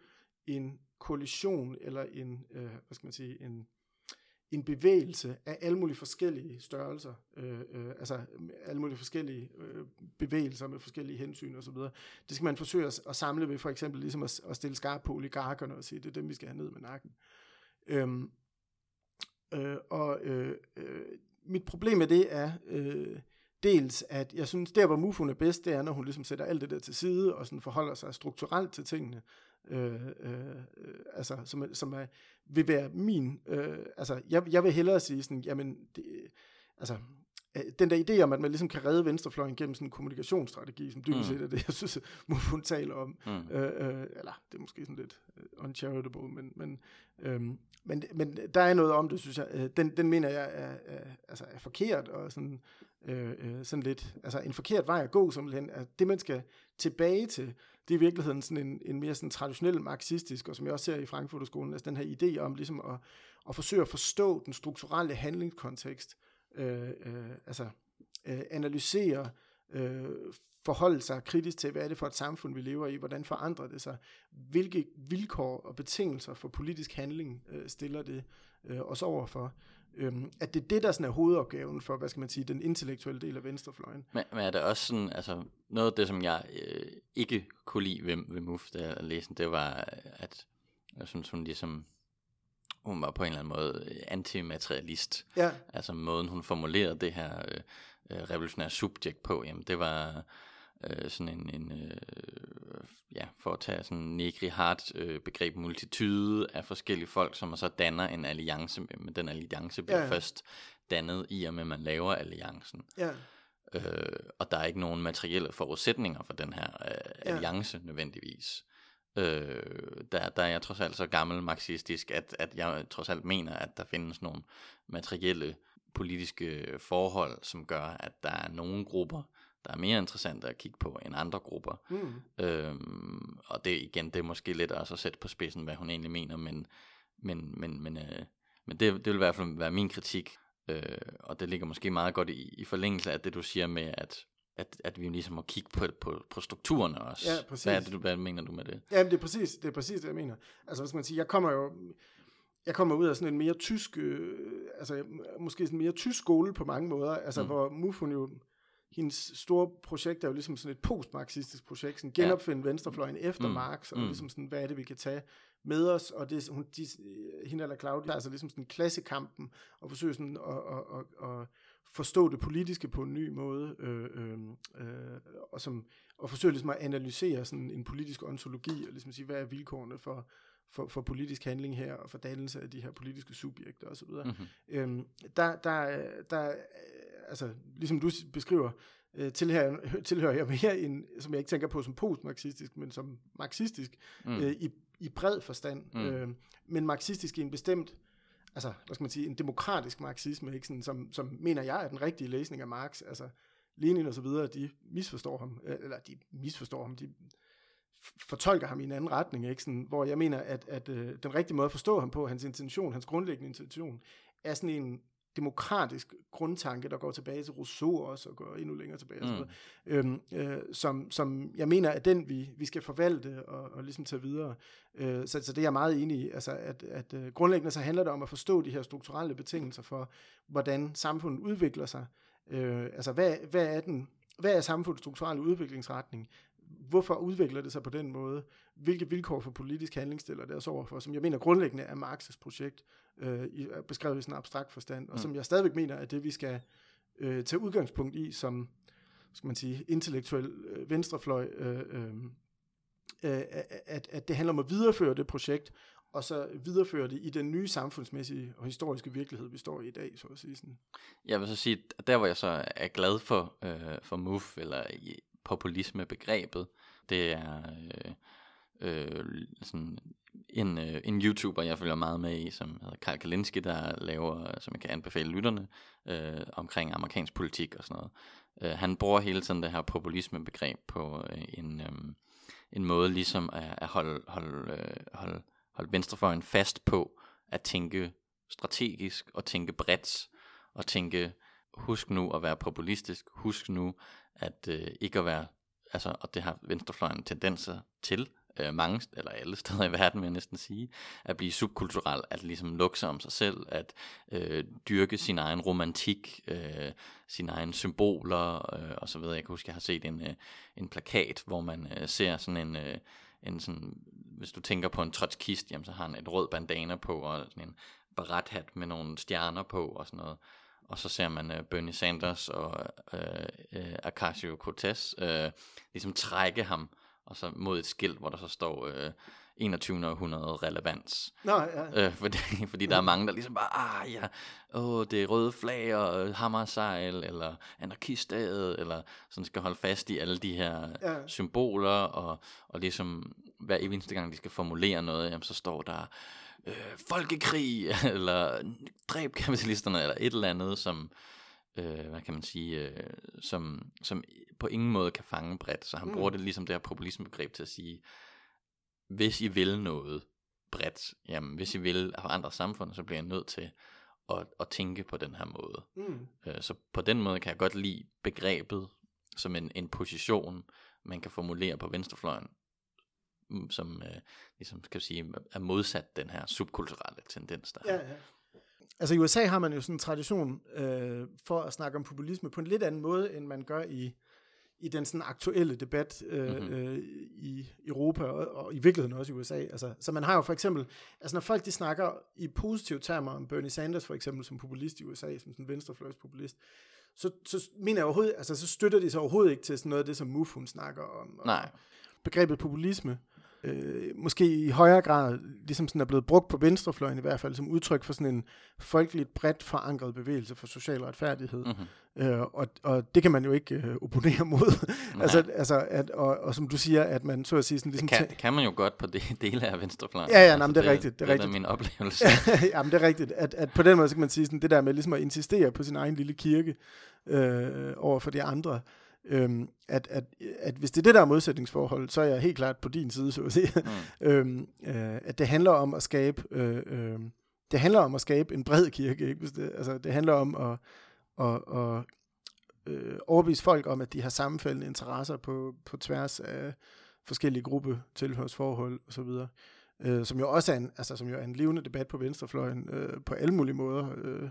en koalition eller en, øh, hvad skal man sige, en, en bevægelse af alle mulige forskellige størrelser, øh, øh, altså øh, alle mulige forskellige øh, bevægelser med forskellige hensyn osv. Det skal man forsøge at, at samle ved for eksempel ligesom at, at stille skarp på oligarkerne og sige, det er dem, vi skal have ned med nakken. Øhm, øh, og øh, øh, mit problem med det er øh, dels, at jeg synes, der hvor Mufun er bedst, det er, når hun ligesom sætter alt det der til side, og sådan forholder sig strukturelt til tingene, øh, øh, øh altså, som, som er, vil være min, øh, altså, jeg, jeg vil hellere sige sådan, jamen, det, altså, øh, den der idé om, at man ligesom kan redde venstrefløjen gennem sådan en kommunikationsstrategi, som dybest Mm. set er det, jeg synes, Mufun taler om, Mm. Øh, øh, eller det er måske sådan lidt øh, uncharitable, men, men, øhm, men, men der er noget om det, synes jeg. Øh, den, den mener jeg er, er, altså er forkert, og sådan, øh, øh, sådan lidt, altså en forkert vej at gå, simpelthen. At det, man skal tilbage til, det er i virkeligheden sådan en, en mere sådan traditionel marxistisk, og som jeg også ser i Frankfurterskolen, altså den her idé om ligesom at, at forsøge at forstå den strukturelle handlingskontekst, øh, øh, altså øh, analysere øh, forholde sig kritisk til, hvad er det for et samfund, vi lever i, hvordan forandrer det sig, hvilke vilkår og betingelser for politisk handling øh, stiller det øh, os overfor. Øhm, at det er det, der sådan er hovedopgaven for, hvad skal man sige, den intellektuelle del af venstrefløjen. Men, men er det også sådan, altså noget af det, som jeg øh, ikke kunne lide ved, ved MUF, da jeg læste det var, at jeg synes, hun ligesom, hun var på en eller anden måde øh, antimaterialist. Ja, Altså måden, hun formulerede det her øh, øh, revolutionære subjekt på, jamen det var øh, sådan en, en øh, ja, for at tage sådan negri hard øh, begreb multitude af forskellige folk, som så danner en alliance men den alliance bliver ja. først dannet i og med, at man laver alliancen. ja, Øh, og der er ikke nogen materielle forudsætninger for den her øh, Ja. alliance nødvendigvis. Øh, der, der er jeg trods alt så gammel marxistisk, at, at jeg trods alt mener, at der findes nogle materielle politiske forhold, som gør, at der er nogle grupper, der er mere interessante at kigge på end andre grupper. mm, Øhm, og det igen, det er måske lidt også at sætte på spidsen, hvad hun egentlig mener, men, men, men, men, øh, men det, det vil i hvert fald være min kritik, øh, og det ligger måske meget godt i, i forlængelse af det, du siger med, at, at, at vi ligesom må kigge på, på, på strukturerne også. Ja, præcis. Hvad, er det, du, hvad mener du med det? Jamen, det er præcis det, er præcis det jeg mener. Altså, hvad skal man sige, jeg kommer jo, jeg kommer ud af sådan en mere tysk, øh, altså måske sådan en mere tysk skole på mange måder, altså mm. hvor Mufun jo, hendes store projekt er jo ligesom sådan et postmarxistisk projekt, sådan genopfinde ja. venstrefløjen efter Mm. Marx, og Mm. ligesom sådan, hvad er det, vi kan tage med os, og det, hun, de, hende eller Claudia, altså ligesom sådan klassekampen, og forsøge sådan at, at, at, at forstå det politiske på en ny måde, øh, øh, øh, og, som, og forsøge ligesom at analysere sådan en politisk ontologi, og ligesom sige, hvad er vilkårene for, for, for politisk handling her, og for dannelse af de her politiske subjekter osv. Mm. Mm-hmm. Øhm, der, der, der, altså, ligesom du beskriver, øh, tilhører, tilhører jeg mere en, som jeg ikke tænker på som postmarxistisk, men som marxistisk, mm. øh, i, i bred forstand. Mm. Øh, men marxistisk i en bestemt, altså, hvad skal man sige, en demokratisk marxisme, ikke? Sådan, som, som mener jeg er den rigtige læsning af Marx. Altså, Lenin og så videre, de misforstår ham, øh, eller de misforstår ham, de fortolker ham i en anden retning, ikke? Sådan, hvor jeg mener, at, at øh, den rigtige måde at forstå ham på, hans intention, hans grundlæggende intention, er sådan en demokratisk grundtanke, der går tilbage til Rousseau også, og går endnu længere tilbage, mm. og øhm, øh, som, som jeg mener er den, vi, vi skal forvalte og, og ligesom tage videre. Øh, så, så det er jeg meget enig i, altså at, at øh, grundlæggende så handler det om at forstå de her strukturelle betingelser for, hvordan samfundet udvikler sig. Øh, altså hvad, hvad er den hvad er samfundets strukturelle udviklingsretning? Hvorfor udvikler det sig på den måde? Hvilke vilkår for politisk handling stiller det os over for, som jeg mener grundlæggende er Marx's projekt, øh, beskrevet i sådan en abstrakt forstand, og mm. som jeg stadigvæk mener er det, vi skal øh, tage udgangspunkt i som skal man sige, intellektuel øh, venstrefløj, øh, øh, øh, at, at det handler om at videreføre det projekt, og så videreføre det i den nye samfundsmæssige og historiske virkelighed, vi står i i dag, så at sige. Sådan. Jeg vil så sige, at der hvor jeg så er glad for, øh, for MUF, eller populisme-begrebet. Det er øh, øh, sådan en, øh, en YouTuber, jeg følger meget med i, som hedder Karl Kalinski, der laver, som jeg kan anbefale lytterne, øh, omkring amerikansk politik og sådan noget. Øh, han bruger hele tiden det her populisme-begreb på øh, en, øh, en måde ligesom at, at holde, holde, øh, holde, holde venstrefløjen fast på at tænke strategisk og tænke bredt og tænke, husk nu at være populistisk, husk nu at øh, ikke at være, altså, og det har venstrefløjen tendenser til, øh, mange, eller alle steder i verden vil jeg næsten sige, at blive subkulturel, at ligesom lukke sig om sig selv, at øh, dyrke sin egen romantik, øh, sine egne symboler øh, og så videre. Jeg kan huske, jeg har set en, øh, en plakat, hvor man øh, ser sådan en, øh, en sådan, hvis du tænker på en trotskist, jamen så har han et rød bandana på og sådan en barethat med nogle stjerner på og sådan noget. Og så ser man øh, Bernie Sanders og øh, øh, Acacio Cortez øh, ligesom trække ham og så mod et skilt, hvor der så står øh, 21. århundrede relevans. Nå, ja. Øh, fordi, fordi der er mange, der ligesom bare, ah ja, åh, det er røde flag og hammersejl, eller anarkistdaget, eller sådan skal holde fast i alle de her ja. symboler, og, og ligesom hver eneste gang, de skal formulere noget, jamen, så står der øh, folkekrig, eller dræb kapitalisterne, eller et eller andet, som, øh, hvad kan man sige, øh, som, som på ingen måde kan fange bredt. Så han mm. bruger det ligesom det her populismebegreb til at sige, hvis I vil noget bredt, jamen hvis I vil forandre samfundet, så bliver jeg nødt til at, at tænke på den her måde. Mm. Øh, så på den måde kan jeg godt lide begrebet som en, en position, man kan formulere på venstrefløjen, mm, som øh, ligesom, kan sige, er modsat den her subkulturelle tendens, der ja, ja. Altså i USA har man jo sådan en tradition øh, for at snakke om populisme på en lidt anden måde, end man gør i, i den sådan aktuelle debat øh, mm-hmm. øh, i Europa og, og i virkeligheden også i USA. Altså, så man har jo for eksempel, altså når folk de snakker i positive termer om Bernie Sanders for eksempel som populist i USA, som sådan venstrefløjspopulist, så, så mener jeg overhovedet, altså så støtter de sig overhovedet ikke til sådan noget af det, som Muf hun snakker om. Og Nej. Begrebet populisme øh, måske i højere grad ligesom sådan er blevet brugt på venstrefløjen i hvert fald, som udtryk for sådan en folkeligt bredt forankret bevægelse for social retfærdighed. Mm-hmm. Øh, og, og det kan man jo ikke øh, opponere mod. altså, altså at, og, og som du siger, at man så at sige sådan ligesom... Det kan, kan man jo godt på de, dele af venstrefløjen. Ja, ja, nej, det er rigtigt. Det er, rigtigt. det er min oplevelse. ja, men det er rigtigt. At, at på den måde så kan man sige sådan, det der med ligesom at insistere på sin egen lille kirke øh, over for de andre, Øhm, at, at, at hvis det er det, der er modsætningsforhold, så er jeg helt klart på din side, så at sige. Mm. øhm, øh, at det handler om at skabe, øh, øh, det handler om at skabe en bred kirke, ikke? Det, altså, det handler om at, at, at øh, overbevise folk om, at de har sammenfaldende interesser på, på tværs af forskellige gruppe tilhørsforhold osv., øh, som jo også er en, altså, som jo er en levende debat på venstrefløjen øh, på alle mulige måder. Øh,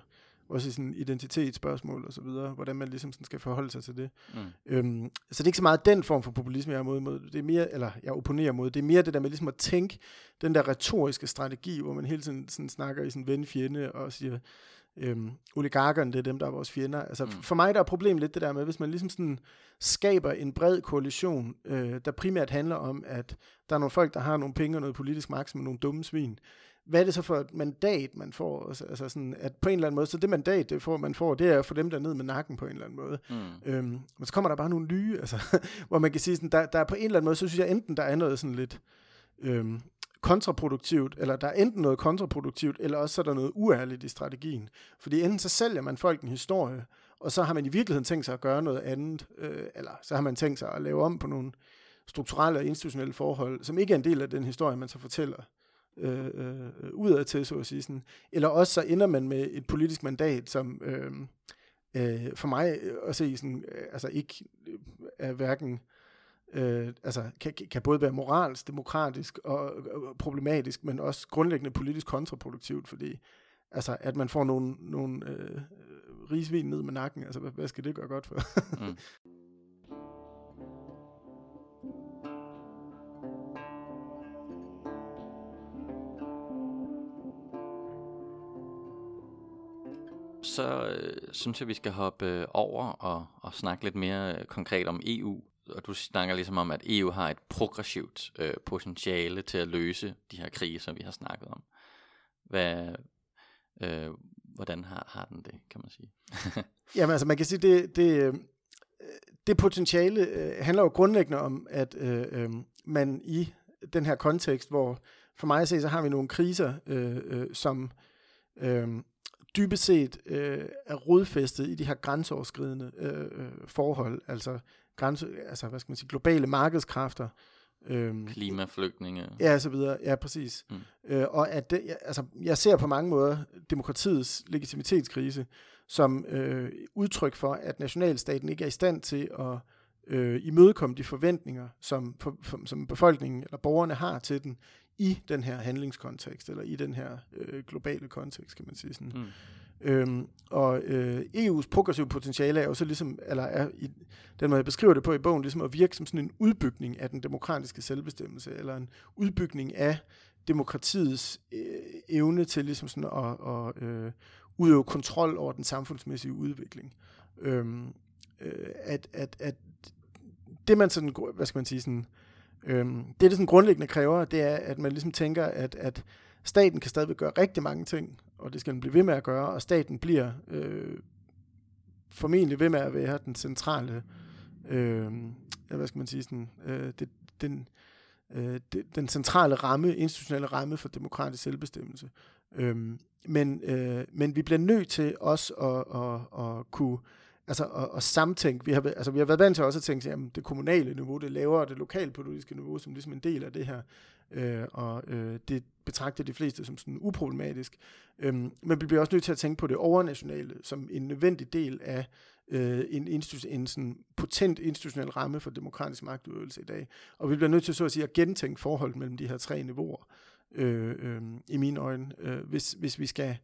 også i sådan identitetsspørgsmål og så videre, hvordan man ligesom sådan skal forholde sig til det. Mm. Øhm, så det er ikke så meget den form for populisme, jeg er mod, mod. Det er mere, eller jeg opponerer mod. Det er mere det der med ligesom at tænke den der retoriske strategi, hvor man hele tiden sådan snakker i sådan ven-fjende og siger, øhm, oligarkerne, det er dem, der er vores fjender. Altså mm. for mig der er problemet lidt det der med, hvis man ligesom sådan skaber en bred koalition, øh, der primært handler om, at der er nogle folk, der har nogle penge og noget politisk magt, som nogle dumme svin, hvad er det så for et mandat, man får? Altså, altså sådan, at på en eller anden måde, så det mandat, det får, man får, det er at få dem der ned med nakken på en eller anden måde. Mm. Øhm, men så kommer der bare nogle nye, altså, hvor man kan sige, sådan, der, der er på en eller anden måde, så synes jeg enten, der er noget sådan lidt øhm, kontraproduktivt, eller der er enten noget kontraproduktivt, eller også så er der noget uærligt i strategien. Fordi enten så sælger man folk en historie, og så har man i virkeligheden tænkt sig at gøre noget andet, øh, eller så har man tænkt sig at lave om på nogle strukturelle og institutionelle forhold, som ikke er en del af den historie, man så fortæller øh, øh, udad til, så at sige. Sådan. Eller også så ender man med et politisk mandat, som øh, øh, for mig at se sådan, øh, altså ikke øh, er hverken øh, altså kan, kan både være moralsk, demokratisk og, og problematisk, men også grundlæggende politisk kontraproduktivt, fordi altså, at man får nogle, nogle øh, rigsvin ned med nakken, altså hvad, hvad skal det gøre godt for? mm. så øh, synes jeg, vi skal hoppe øh, over og, og snakke lidt mere øh, konkret om EU. Og du snakker ligesom om, at EU har et progressivt øh, potentiale til at løse de her krige, som vi har snakket om. Hvad, øh, hvordan har, har den det, kan man sige? Jamen altså, man kan sige, det, det, øh, det potentiale øh, handler jo grundlæggende om, at øh, øh, man i den her kontekst, hvor for mig at se, så har vi nogle kriser, øh, øh, som øh, dybest set øh, er rodfæstet i de her grænseoverskridende øh, øh, forhold, altså, grænse, altså hvad skal man sige, globale markedskræfter, Øhm, Klimaflygtninge. Ja, så videre. Ja, præcis. Mm. Øh, og at det, altså, jeg ser på mange måder demokratiets legitimitetskrise som øh, udtryk for, at nationalstaten ikke er i stand til at øh, imødekomme de forventninger, som, for, for, som befolkningen eller borgerne har til den i den her handlingskontekst, eller i den her øh, globale kontekst, kan man sige sådan. Mm. Øhm, og øh, EU's progressive potentiale er jo så ligesom, eller er i den måde, jeg beskriver det på i bogen, ligesom at virke som sådan en udbygning af den demokratiske selvbestemmelse, eller en udbygning af demokratiets øh, evne til ligesom sådan at, at øh, udøve kontrol over den samfundsmæssige udvikling. Øhm, øh, at, at, at det man sådan, hvad skal man sige, sådan, øhm, det det sådan grundlæggende kræver, det er, at man ligesom tænker, at, at staten kan stadigvæk gøre rigtig mange ting, og det skal den blive ved med at gøre, og staten bliver øh, formentlig ved med at være den centrale, øh, hvad skal man sige, sådan, øh, det, den, øh, det, den centrale ramme, institutionelle ramme for demokratisk selvbestemmelse. Øh, men, øh, men vi bliver nødt til også at, at, at kunne altså at, at samtænke. Vi har, altså, vi har været vant til også at tænke, at det kommunale niveau, det lavere, det lokalpolitiske niveau, som ligesom en del af det her. Øh, og øh, det betragter de fleste som sådan uproblematisk. Øhm, men vi bliver også nødt til at tænke på det overnationale som en nødvendig del af øh, en, institu- en sådan potent institutionel ramme for demokratisk magtudøvelse i dag. Og vi bliver nødt til så at sige at gentænke forholdet mellem de her tre niveauer, øh, øh, i mine øjne, øh, hvis, hvis vi skal øh,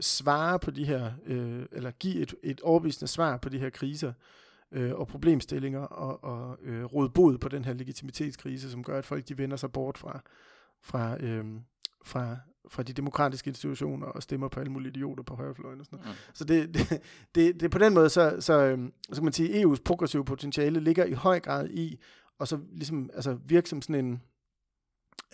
svare på de her, øh, eller give et, et overbevisende svar på de her kriser øh, og problemstillinger, og, og øh, råde bod på den her legitimitetskrise, som gør, at folk de vender sig bort fra, fra, øh, fra, fra de demokratiske institutioner og stemmer på alle mulige idioter på højrefløjen og sådan noget. Mm. Så det, det, det, det på den måde, så, så, øh, så kan man sige, EU's progressive potentiale ligger i høj grad i, og så ligesom altså virke som sådan en,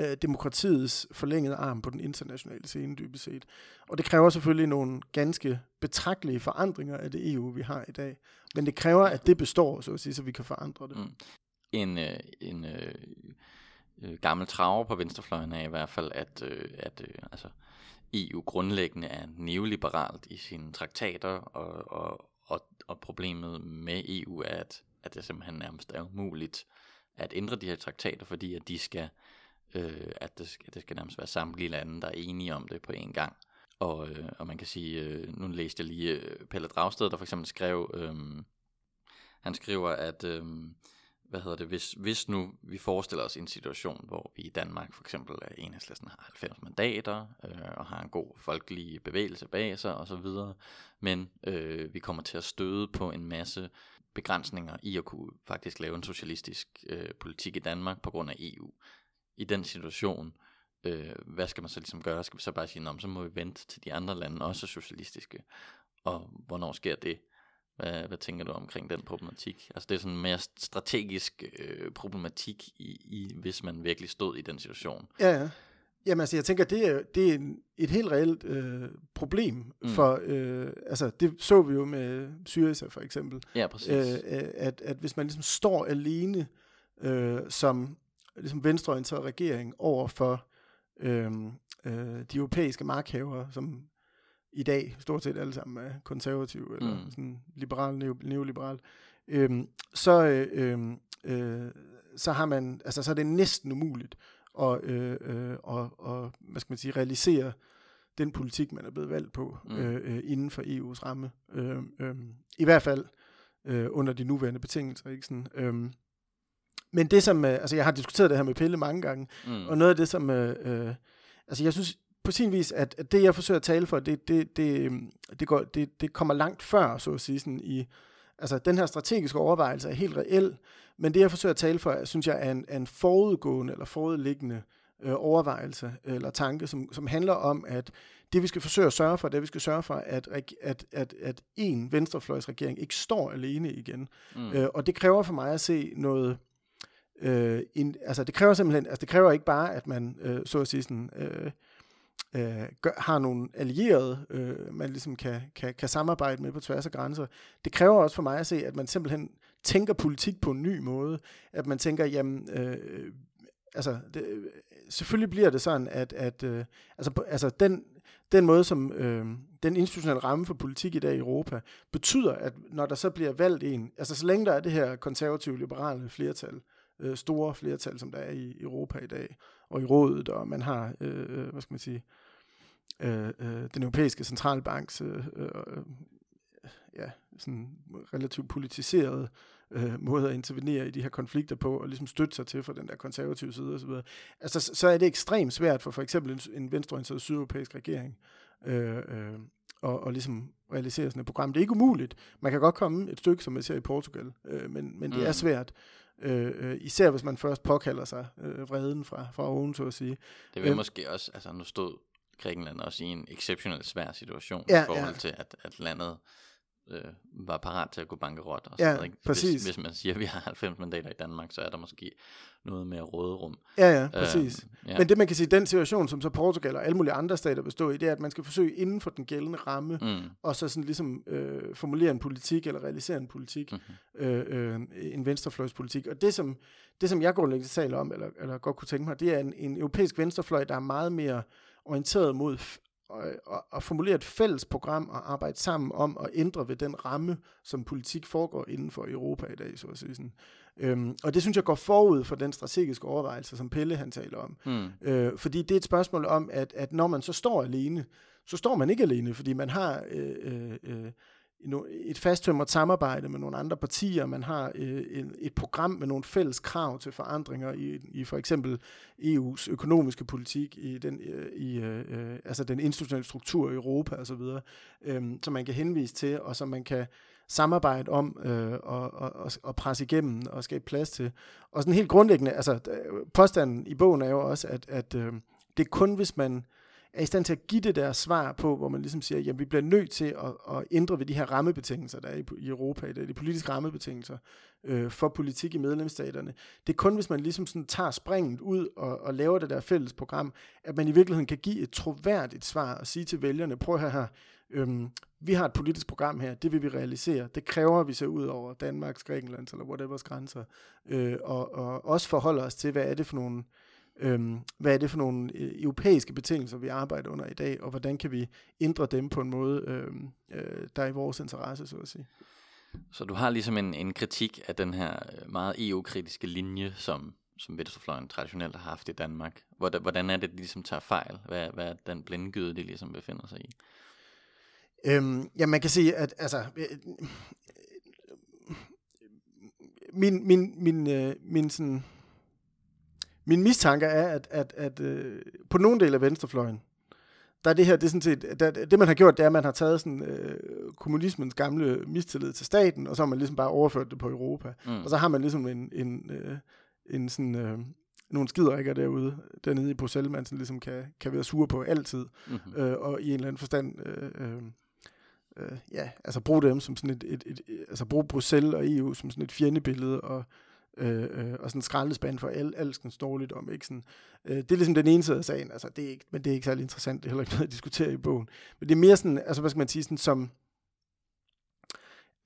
øh, demokratiets forlængede arm på den internationale scene dybest set. Og det kræver selvfølgelig nogle ganske betragtelige forandringer af det EU, vi har i dag. Men det kræver, at det består, så at sige, så vi kan forandre det. Mm. En, øh, en øh, øh, gammel traver på venstrefløjen er i hvert fald, at, øh, at øh, altså, EU grundlæggende er neoliberalt i sine traktater, og, og, og, og problemet med EU er, at, at det simpelthen nærmest er umuligt at ændre de her traktater, fordi at de skal øh, øh, at det, skal, det skal nærmest være samtlige lande, der er enige om det på en gang. Og, øh, og man kan sige, øh, nu læste jeg lige øh, Pelle Dragsted, der for eksempel skrev, øh, han skriver, at øh, hvad hedder det, hvis, hvis nu vi forestiller os en situation, hvor vi i Danmark for eksempel er enhedslisten har 90 mandater, øh, og har en god folkelig bevægelse bag sig osv., men øh, vi kommer til at støde på en masse begrænsninger i at kunne faktisk lave en socialistisk øh, politik i Danmark på grund af EU i den situation, øh, hvad skal man så ligesom gøre? Skal vi så bare sige, så må vi vente til de andre lande også er socialistiske? Og hvornår sker det? Hvad, hvad tænker du omkring den problematik? Altså det er sådan en mere strategisk øh, problematik, i, i, hvis man virkelig stod i den situation. Ja, ja. Jamen altså, jeg tænker, det er, det er en, et helt reelt øh, problem mm. for, øh, altså det så vi jo med Syriza for eksempel. Ja, præcis. Øh, at, at hvis man ligesom står alene øh, som ligesom venstreorienteret regering over for øh, øh, de europæiske magthavere, som i dag stort set alle sammen er konservative eller mm. sådan liberal, neoliberal, øh, så, øh, øh, så har man, altså så er det næsten umuligt at, øh, øh, og, og, hvad skal man sige, realisere den politik, man er blevet valgt på mm. øh, inden for EU's ramme. Øh, øh, I hvert fald øh, under de nuværende betingelser. Ikke sådan, øh, men det som, øh, altså jeg har diskuteret det her med Pelle mange gange, mm. og noget af det som, øh, øh, altså jeg synes på sin vis, at, at det jeg forsøger at tale for, det, det, det, det, går, det, det kommer langt før, så at sige, sådan i, altså den her strategiske overvejelse er helt reel, men det jeg forsøger at tale for, synes jeg er en, er en forudgående eller forudliggende øh, overvejelse eller tanke, som, som handler om, at det vi skal forsøge at sørge for, det vi skal sørge for, at, at, at, at en venstrefløjsregering ikke står alene igen. Mm. Øh, og det kræver for mig at se noget, Øh, en, altså det kræver simpelthen, altså det kræver ikke bare, at man, øh, så at sige sådan, øh, øh, gør, har nogle allierede, øh, man ligesom kan, kan, kan samarbejde med på tværs af grænser. Det kræver også for mig at se, at man simpelthen tænker politik på en ny måde. At man tænker, jamen, øh, altså, det, selvfølgelig bliver det sådan, at, at øh, altså, altså den, den måde, som øh, den institutionelle ramme for politik i dag i Europa, betyder, at når der så bliver valgt en, altså så længe der er det her konservative liberale flertal, øh, store flertal, som der er i Europa i dag, og i rådet, og man har, øh, øh hvad skal man sige, øh, øh, den europæiske centralbanks øh, øh, ja, sådan relativt politiseret øh, måde at intervenere i de her konflikter på, og ligesom støtte sig til fra den der konservative side osv. Altså, så er det ekstremt svært for for eksempel en, en venstreorienteret sydeuropæisk regering øh, øh, og, og ligesom realisere sådan et program. Det er ikke umuligt. Man kan godt komme et stykke, som man ser i Portugal, øh, men, men det mm. er svært. Øh, øh, især hvis man først påkalder sig øh, vreden fra, fra oven, så at sige. Det vil øh, måske også, altså nu stod Grækenland også i en exceptionelt svær situation ja, i forhold ja. til, at, at landet øh, var parat til at gå bankerot. Og ja, ikke? præcis. Hvis, hvis man siger, at vi har 90 mandater i Danmark, så er der måske noget mere råderum. Ja, ja, præcis. Øh, ja. Men det man kan sige, den situation, som så Portugal og alle mulige andre stater stå i, det er, at man skal forsøge inden for den gældende ramme, mm. og så sådan ligesom øh, formulere en politik, eller realisere en politik, mm-hmm. øh, øh, en venstrefløjspolitik. Og det som, det, som jeg grundlæggende taler om, eller, eller godt kunne tænke mig, det er en, en europæisk venstrefløj, der er meget mere orienteret mod at, at formulere et fælles program og arbejde sammen om at ændre ved den ramme, som politik foregår inden for Europa i dag, så at sige sådan. Øhm, og det synes jeg går forud for den strategiske overvejelse, som Pelle han taler om. Mm. Øh, fordi det er et spørgsmål om, at, at når man så står alene, så står man ikke alene, fordi man har øh, øh, øh et fasttømret samarbejde med nogle andre partier, man har øh, et program med nogle fælles krav til forandringer i, i for eksempel EU's økonomiske politik, i den, øh, i, øh, øh altså den institutionelle struktur i Europa osv., øh, som man kan henvise til, og som man kan samarbejde om øh, og, og, og presse igennem og skabe plads til. Og sådan helt grundlæggende, altså øh, påstanden i bogen er jo også, at, at øh, det er kun hvis man er i stand til at give det der svar på, hvor man ligesom siger, at vi bliver nødt til at, at ændre ved de her rammebetingelser, der er i, i Europa i dag, de politiske rammebetingelser øh, for politik i medlemsstaterne. Det er kun, hvis man ligesom sådan tager springet ud og, og laver det der fælles program, at man i virkeligheden kan give et troværdigt svar og sige til vælgerne, prøv her her, øhm, vi har et politisk program her, det vil vi realisere. Det kræver, at vi ser ud over Danmarks, Grækenlands eller whatever grænser, øh, og, og også forholder os til, hvad er det for nogle øh, Øhm, hvad er det for nogle øh, europæiske betingelser, vi arbejder under i dag, og hvordan kan vi ændre dem på en måde, øhm, øh, der er i vores interesse, så at sige. Så du har ligesom en, en kritik af den her øh, meget EU-kritiske linje, som, som venstrefløjen traditionelt har haft i Danmark. Hvordan, hvordan er det, de ligesom tager fejl? Hvad, hvad er den blindgyde, de ligesom befinder sig i? Øhm, ja, man kan sige, at altså, øh, min, min, min, øh, min sådan, min mistanke er, at, at, at øh, på nogle dele af venstrefløjen, der er det her, det er sådan set, der, det man har gjort, det er, at man har taget sådan, øh, kommunismens gamle mistillid til staten, og så har man ligesom bare overført det på Europa. Mm. Og så har man ligesom en, en, øh, en sådan, øh, nogle skider derude, dernede i Bruxelles, man sådan ligesom kan, kan være sur på altid, mm-hmm. øh, og i en eller anden forstand, øh, øh, øh, ja, altså bruge dem som sådan et, et, et, et altså bruge Bruxelles og EU som sådan et fjendebillede, og øh, øh, og sådan skraldespand for al, alskens dårligdom. Ikke? Sådan, øh, det er ligesom den ene side af sagen, altså, det er ikke, men det er ikke særlig interessant, det er heller ikke noget at diskutere i bogen. Men det er mere sådan, altså hvad skal man sige, sådan som,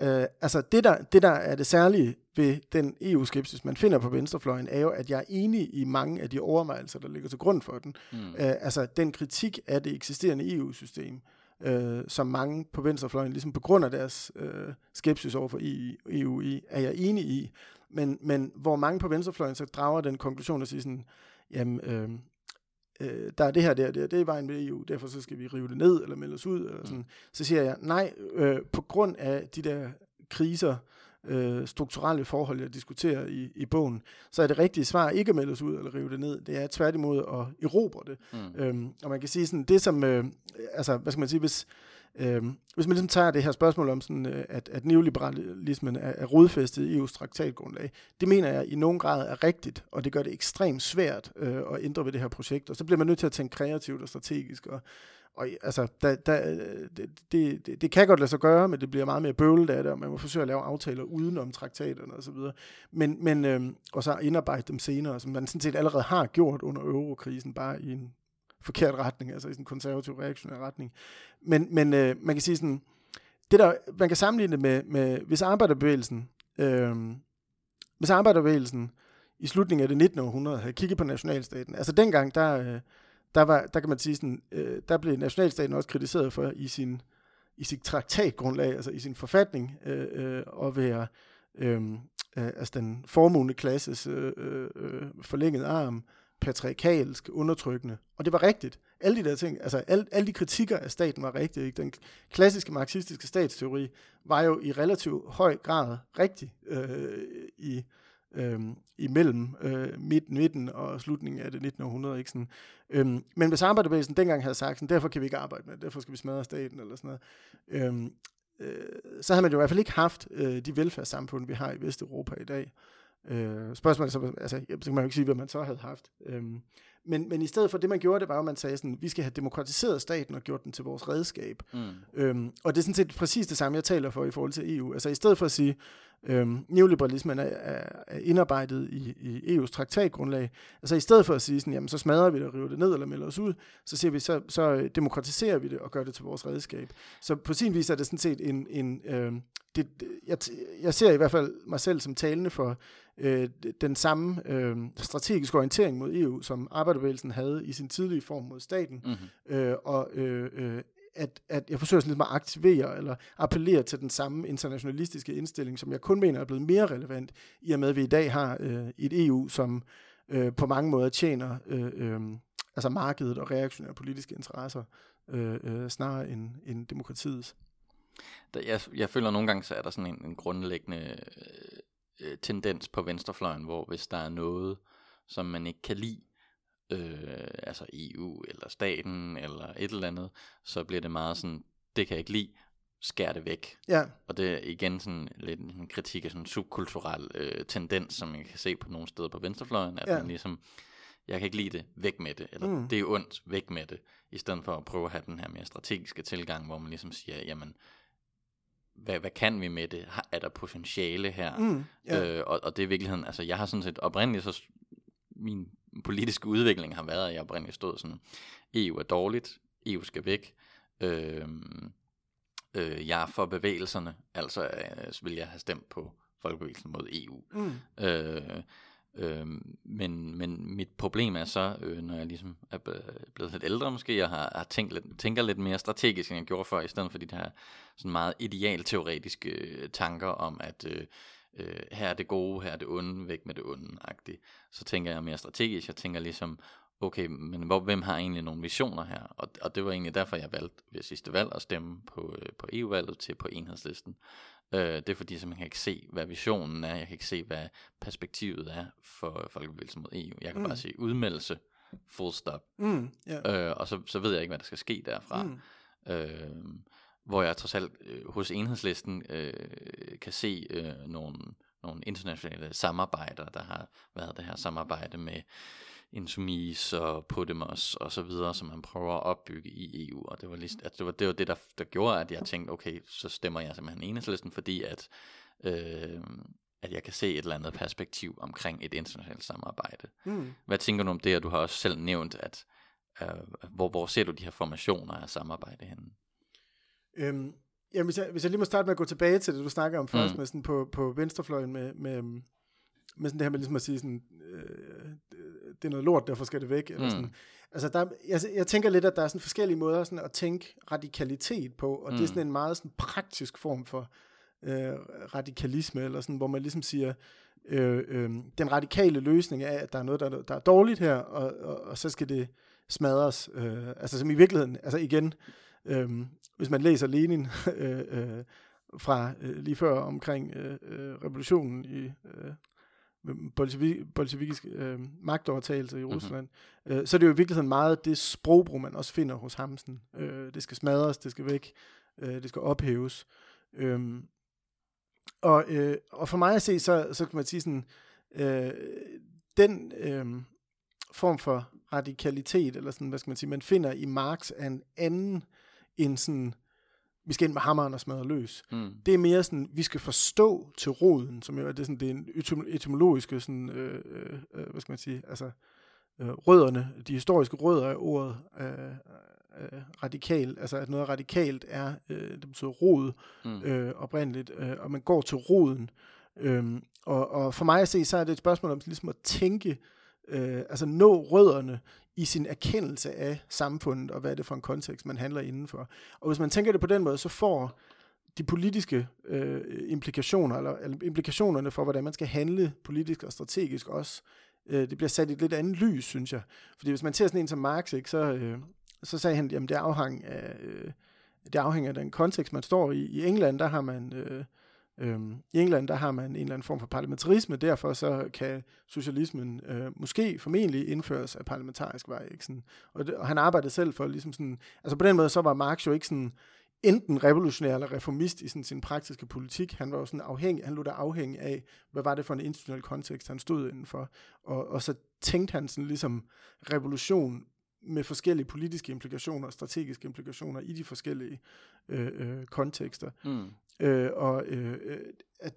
øh, altså det der, det der er det særlige ved den EU-skepsis, man finder på venstrefløjen, er jo, at jeg er enig i mange af de overvejelser, der ligger til grund for den. Mm. Øh, altså den kritik af det eksisterende EU-system, øh, som mange på venstrefløjen, ligesom på grund af deres øh, skepsis over for EU i, er jeg enig i. Men, men hvor mange på venstrefløjen så drager den konklusion og siger sådan, jamen, øh, øh, der er det her, der, det, det er vejen med EU, derfor så skal vi rive det ned eller melde os ud. Eller sådan. Mm. Så siger jeg, nej, øh, på grund af de der kriser, øh, strukturelle forhold, jeg diskuterer i, i bogen, så er det rigtige svar ikke at melde os ud eller rive det ned. Det er tværtimod at erobre det. Mm. Øhm, og man kan sige sådan, det som, øh, altså, hvad skal man sige, hvis, Øhm, hvis man ligesom tager det her spørgsmål om, sådan, øh, at, at neoliberalismen er, er rodfæstet i EU's traktatgrundlag, det mener jeg i nogen grad er rigtigt, og det gør det ekstremt svært øh, at ændre ved det her projekt. Og så bliver man nødt til at tænke kreativt og strategisk. Og, og altså, der, der, det, det, det kan godt lade sig gøre, men det bliver meget mere bøvlet af det, og man må forsøge at lave aftaler udenom traktaterne osv. Men, men, øh, og så indarbejde dem senere, som man sådan set allerede har gjort under eurokrisen, bare i en forkert retning, altså i sådan en konservativ reaktionær retning. Men, men øh, man kan sige sådan, det der, man kan sammenligne det med, med hvis arbejderbevægelsen øh, hvis arbejderbevægelsen i slutningen af det 19. århundrede havde kigget på nationalstaten, altså dengang, der, øh, der, var, der kan man sige sådan, øh, der blev nationalstaten også kritiseret for i sin, i sit traktatgrundlag, altså i sin forfatning, øh, øh, at være øh, øh, altså den formugende klasses øh, øh, øh, forlængede arm, patriarkalsk, undertrykkende. Og det var rigtigt. Alle de der ting, altså alle, alle de kritikker af staten var rigtige. Ikke? Den klassiske marxistiske statsteori var jo i relativ høj grad rigtig øh, i øh, imellem øh, midten, midten og slutningen af det 19. århundrede. Ikke? Sådan, øh, men hvis arbejderbevægelsen dengang havde sagt, sådan, derfor kan vi ikke arbejde med det, derfor skal vi smadre staten eller sådan noget, øhm, øh, så havde man jo i hvert fald ikke haft øh, de velfærdssamfund, vi har i Vesteuropa i dag. Øh, spørgsmålet så, altså, så kan man jo ikke sige, hvad man så havde haft. Øhm, men, men i stedet for det, man gjorde, det var, at man sagde sådan, vi skal have demokratiseret staten og gjort den til vores redskab. Mm. Øhm, og det er sådan set præcis det samme, jeg taler for i forhold til EU. Altså i stedet for at sige, øhm, neoliberalismen er, er, er indarbejdet i, i EU's traktatgrundlag, altså i stedet for at sige sådan, jamen så smadrer vi det og river det ned eller melder os ud, så siger vi, så, så demokratiserer vi det og gør det til vores redskab. Så på sin vis er det sådan set en, en øhm, det, jeg, jeg ser i hvert fald mig selv som talende for øh, den samme øh, strategiske orientering mod EU, som arbejderbevægelsen havde i sin tidlige form mod staten, mm-hmm. øh, og øh, øh, at, at jeg forsøger sådan lidt at aktivere eller appellere til den samme internationalistiske indstilling, som jeg kun mener er blevet mere relevant, i og med at vi i dag har øh, et EU, som øh, på mange måder tjener øh, øh, altså markedet og reaktionære politiske interesser, øh, øh, snarere end, end demokratiets. Der, jeg, jeg føler nogle gange, så er der sådan en, en grundlæggende øh, tendens på venstrefløjen, hvor hvis der er noget, som man ikke kan lide, øh, altså EU eller staten eller et eller andet, så bliver det meget sådan, det kan jeg ikke lide, skær det væk. Ja. Og det er igen sådan lidt en kritik af sådan en subkulturel øh, tendens, som man kan se på nogle steder på venstrefløjen, at ja. man ligesom, jeg kan ikke lide det, væk med det, eller mm. det er ondt, væk med det, i stedet for at prøve at have den her mere strategiske tilgang, hvor man ligesom siger, jamen, hvad, hvad kan vi med det? Er der potentiale her? Mm, yeah. øh, og, og det er i virkeligheden, altså jeg har sådan set oprindeligt, så min politiske udvikling har været, at jeg oprindeligt stod sådan, EU er dårligt, EU skal væk, øh, øh, jeg er for bevægelserne, altså øh, så vil jeg have stemt på Folkebevægelsen mod EU. Mm. Øh, Øh, men, men mit problem er så, øh, når jeg ligesom er blevet lidt ældre måske, jeg har, har tænkt lidt, tænker lidt mere strategisk, end jeg gjorde før, i stedet for de her sådan meget idealteoretiske øh, tanker om, at øh, øh, her er det gode, her er det onde, væk med det onde, -agtigt. så tænker jeg mere strategisk, jeg tænker ligesom, okay, men hvor, hvem har egentlig nogle visioner her? Og, og det var egentlig derfor, jeg valgte ved sidste valg at stemme på, øh, på EU-valget til på enhedslisten. Øh, det er fordi, så man kan ikke se, hvad visionen er. Jeg kan ikke se, hvad perspektivet er for Folkebevægelsen mod EU. Jeg kan mm. bare se udmeldelse, full stop. Mm, yeah. øh, og så, så ved jeg ikke, hvad der skal ske derfra. Mm. Øh, hvor jeg trods alt øh, hos enhedslisten øh, kan se øh, nogle, nogle internationale samarbejder, der har været det her samarbejde med Insumis og Podemos og så videre, som man prøver at opbygge i EU. Og det var, lige, at det, var, det var det, der, der gjorde, at jeg tænkte, okay, så stemmer jeg simpelthen enhedslisten, fordi at, øh, at jeg kan se et eller andet perspektiv omkring et internationalt samarbejde. Mm. Hvad tænker du om det, og du har også selv nævnt, at øh, hvor, hvor ser du de her formationer af samarbejde henne? Øhm, jamen, hvis jeg, hvis jeg lige må starte med at gå tilbage til det, du snakker om først, mm. med sådan på, på venstrefløjen med, med, med sådan det her med ligesom at sige sådan, øh, det er noget lort, derfor skal det væk. Eller mm. sådan. Altså, der, jeg, jeg tænker lidt, at der er sådan forskellige måder sådan at tænke radikalitet på, og mm. det er sådan en meget sådan praktisk form for øh, radikalisme, eller sådan, hvor man ligesom siger, øh, øh, den radikale løsning er, at der er noget, der, der er dårligt her, og, og, og så skal det smadres. Øh, altså som i virkeligheden, altså igen, øh, hvis man læser Lenin øh, øh, fra øh, lige før omkring øh, øh, revolutionen i øh, bolsjevikisk øh, magtovertagelse i mhm. Rusland, mm-hmm. øh, så er det jo i virkeligheden meget det sprogbrug, man også finder hos Hamsen. Øh, det skal smadres, det skal væk, øh, det skal ophæves. Øh, og, øh, og for mig at se, så, så kan man sige sådan, øh, den øh, form for radikalitet, eller sådan, hvad skal man sige, man finder i Marx, er en anden end sådan, vi skal ind med hammeren og smadre løs. Mm. Det er mere sådan, vi skal forstå til roden, som jo er det, sådan, det er en etymologiske, sådan, øh, øh, øh, hvad skal man sige, altså øh, rødderne, de historiske rødder af ordet øh, øh, radikal, altså at noget radikalt er, øh, det betyder rod mm. øh, oprindeligt, øh, og man går til roden, Øhm, og, og for mig at se, så er det et spørgsmål om ligesom at tænke, øh, altså nå rødderne i sin erkendelse af samfundet, og hvad er det for en kontekst, man handler indenfor. Og hvis man tænker det på den måde, så får de politiske øh, implikationer, eller, eller implikationerne for, hvordan man skal handle politisk og strategisk også, øh, det bliver sat i et lidt andet lys, synes jeg. Fordi hvis man ser sådan en som Marx, ikke, så, øh, så sagde han, jamen det afhænger af, øh, det afhænger af den kontekst, man står i. I England, der har man... Øh, Øhm, I England der har man en eller anden form for parlamentarisme, derfor så kan socialismen øh, måske formentlig indføres af parlamentarisk vej. Ikke? Sådan, og, det, og han arbejdede selv for ligesom sådan, altså på den måde så var Marx jo ikke sådan enten revolutionær eller reformist i sådan sin praktiske politik. Han var jo sådan afhængig, han lå der afhængig af, hvad var det for en institutionel kontekst, han stod indenfor. Og, og så tænkte han sådan ligesom revolution med forskellige politiske implikationer og strategiske implikationer i de forskellige øh, øh, kontekster. Mm. Øh, og øh, øh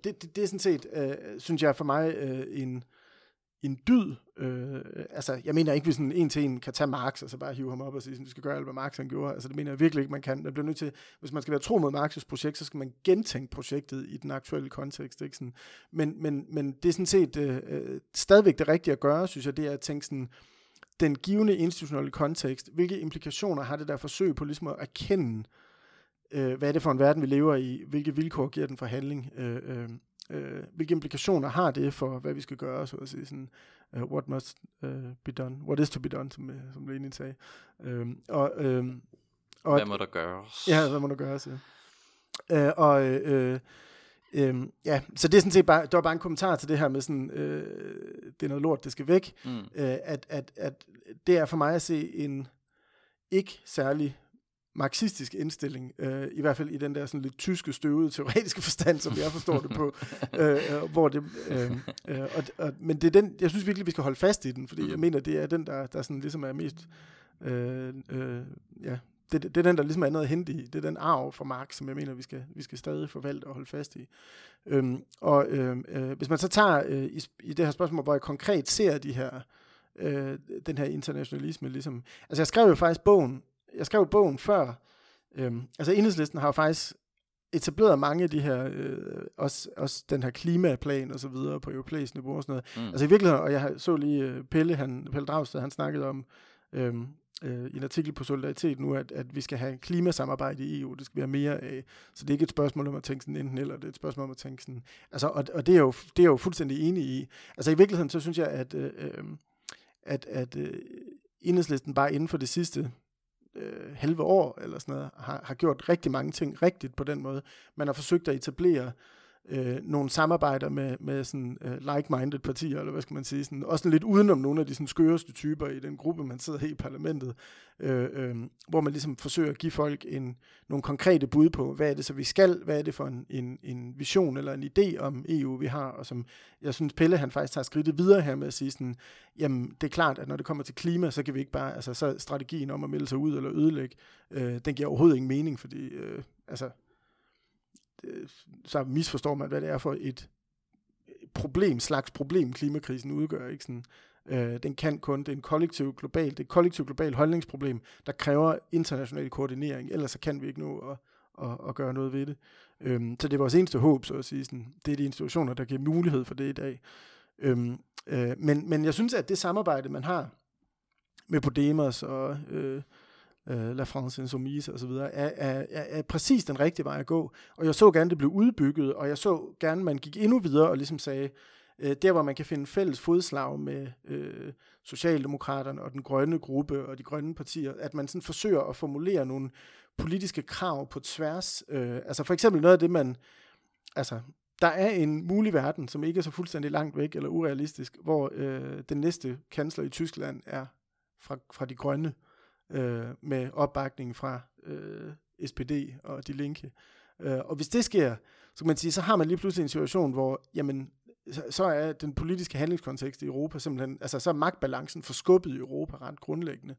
det, det, det er sådan set, øh, synes jeg for mig, øh, en, en dyd. Øh, altså, jeg mener ikke, vi sådan en til en kan tage Marx, og så bare hive ham op og sige, at vi skal gøre alt, hvad Marx han gjorde. Altså, det mener jeg virkelig ikke, man kan. Man bliver nødt til, hvis man skal være tro mod Marx's projekt, så skal man gentænke projektet i den aktuelle kontekst. Ikke? Sådan, men, men, men det er sådan set øh, øh stadigvæk det rigtige at gøre, synes jeg, det er at tænke sådan, den givende institutionelle kontekst, hvilke implikationer har det der forsøg på ligesom at erkende, øh, hvad er det for en verden, vi lever i, hvilke vilkår giver den for handling, øh, øh, øh, hvilke implikationer har det for, hvad vi skal gøre, så at sige, sådan, uh, what must uh, be done, what is to be done, som, som Lenin sagde. Øh, og, øh, og, hvad må der gøres? Ja, hvad må der gøres, ja. Øh, og øh, Øhm, ja, så det er sådan set bare, det var bare en kommentar til det her med sådan, øh, det er noget lort, det skal væk. Mm. Øh, at, at, at det er for mig at se en ikke særlig marxistisk indstilling, øh, i hvert fald i den der sådan lidt tyske støvede teoretiske forstand, som jeg forstår det på, øh, øh, hvor det, øh, øh, og, og, men det er den, jeg synes virkelig, vi skal holde fast i den, fordi mm. jeg mener, det er den, der, der sådan ligesom er mest, øh, øh, ja, det, det er den, der ligesom er noget at hente i. Det er den arv fra Marx, som jeg mener, vi skal, vi skal stadig forvalte og holde fast i. Øhm, og øhm, øh, hvis man så tager øh, i, i det her spørgsmål, hvor jeg konkret ser de her, øh, den her internationalisme, ligesom, altså jeg skrev jo faktisk bogen, jeg skrev bogen før, øh, altså enhedslisten har jo faktisk etableret mange af de her, øh, også, også den her klimaplan og så videre på europæisk niveau og sådan noget. Mm. Altså i virkeligheden, og jeg så lige uh, Pelle, han, Pelle Dragsted, han snakkede om, Øhm, øh, øh, i en artikel på Solidaritet nu, at, at vi skal have klimasamarbejde i EU, det skal være mere af. Så det er ikke et spørgsmål om at tænke sådan enten eller, det er et spørgsmål om at tænke sådan, altså, og, og det, er jo, det er jo fuldstændig enig i. Altså i virkeligheden, så synes jeg, at, øh, øh at, at øh, enhedslisten bare inden for det sidste øh, halve år, eller sådan noget, har, har gjort rigtig mange ting rigtigt på den måde. Man har forsøgt at etablere øh, nogle samarbejder med, med sådan øh, like-minded partier, eller hvad skal man sige, sådan, også sådan lidt udenom nogle af de sådan, skøreste typer i den gruppe, man sidder i parlamentet, øh, øh, hvor man ligesom forsøger at give folk en, nogle konkrete bud på, hvad er det så vi skal, hvad er det for en, en, en vision eller en idé om EU, vi har, og som jeg synes, Pelle han faktisk tager skridtet videre her med at sige sådan, jamen det er klart, at når det kommer til klima, så kan vi ikke bare, altså så strategien om at melde sig ud eller ødelægge, øh, den giver overhovedet ingen mening, fordi øh, altså Øh, så misforstår man, hvad det er for et øh, problem, slags problem, klimakrisen udgør. Ikke? Sådan, øh, den kan kun, det er en kollektiv global, det er et kollektiv global holdningsproblem, der kræver international koordinering, ellers så kan vi ikke nå at, at, at gøre noget ved det. Øhm, så det er vores eneste håb, så at sige. Sådan, det er de institutioner, der giver mulighed for det i dag. Øhm, øh, men, men jeg synes, at det samarbejde, man har med Podemos og øh, øh, La France Insoumise osv., er, er, er, er præcis den rigtige vej at gå. Og jeg så gerne, det blev udbygget, og jeg så gerne, man gik endnu videre og ligesom sagde, øh, der hvor man kan finde fælles fodslag med øh, Socialdemokraterne og den grønne gruppe og de grønne partier, at man sådan forsøger at formulere nogle politiske krav på tværs. Øh, altså for eksempel noget af det, man... Altså, der er en mulig verden, som ikke er så fuldstændig langt væk eller urealistisk, hvor øh, den næste kansler i Tyskland er fra, fra de grønne. Øh, øh, med opbakning fra øh, SPD og De Linke. Øh, og hvis det sker, så kan man sige, så har man lige pludselig en situation, hvor jamen, så, så er den politiske handlingskontekst i Europa simpelthen, altså så er magtbalancen forskubbet i Europa ret grundlæggende.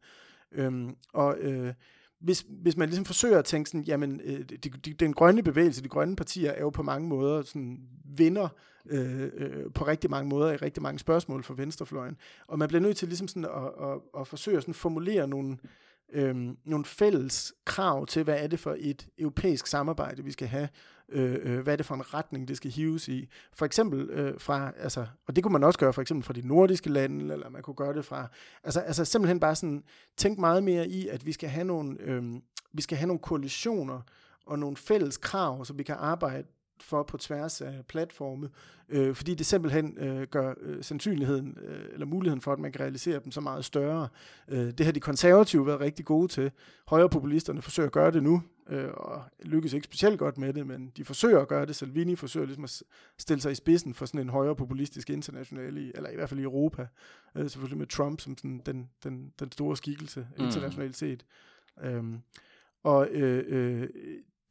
Øhm, og øh, hvis, hvis man ligesom forsøger at tænke sådan, jamen, øh, de, de, den grønne bevægelse, de grønne partier, er jo på mange måder sådan vinder øh, øh, på rigtig mange måder i rigtig mange spørgsmål for venstrefløjen. Og man bliver nødt til ligesom sådan at, at, at forsøge at sådan formulere nogle, øh, nogle fælles krav til, hvad er det for et europæisk samarbejde, vi skal have Øh, øh, hvad er det for en retning, det skal hives i. For eksempel øh, fra, altså, og det kunne man også gøre for eksempel fra de nordiske lande, eller man kunne gøre det fra, altså, altså simpelthen bare sådan, tænk meget mere i, at vi skal have nogle, øh, vi skal have nogle koalitioner, og nogle fælles krav, så vi kan arbejde for på tværs af platforme, øh, fordi det simpelthen øh, gør øh, sandsynligheden øh, eller muligheden for, at man kan realisere dem så meget større. Øh, det har de konservative været rigtig gode til. Højrepopulisterne forsøger at gøre det nu, øh, og lykkes ikke specielt godt med det, men de forsøger at gøre det. Salvini forsøger ligesom at stille sig i spidsen for sådan en højrepopulistisk international, i, eller i hvert fald i Europa, øh, selvfølgelig med Trump som sådan den, den, den store skikkelse mm. internationalt set. Øhm, og øh, øh,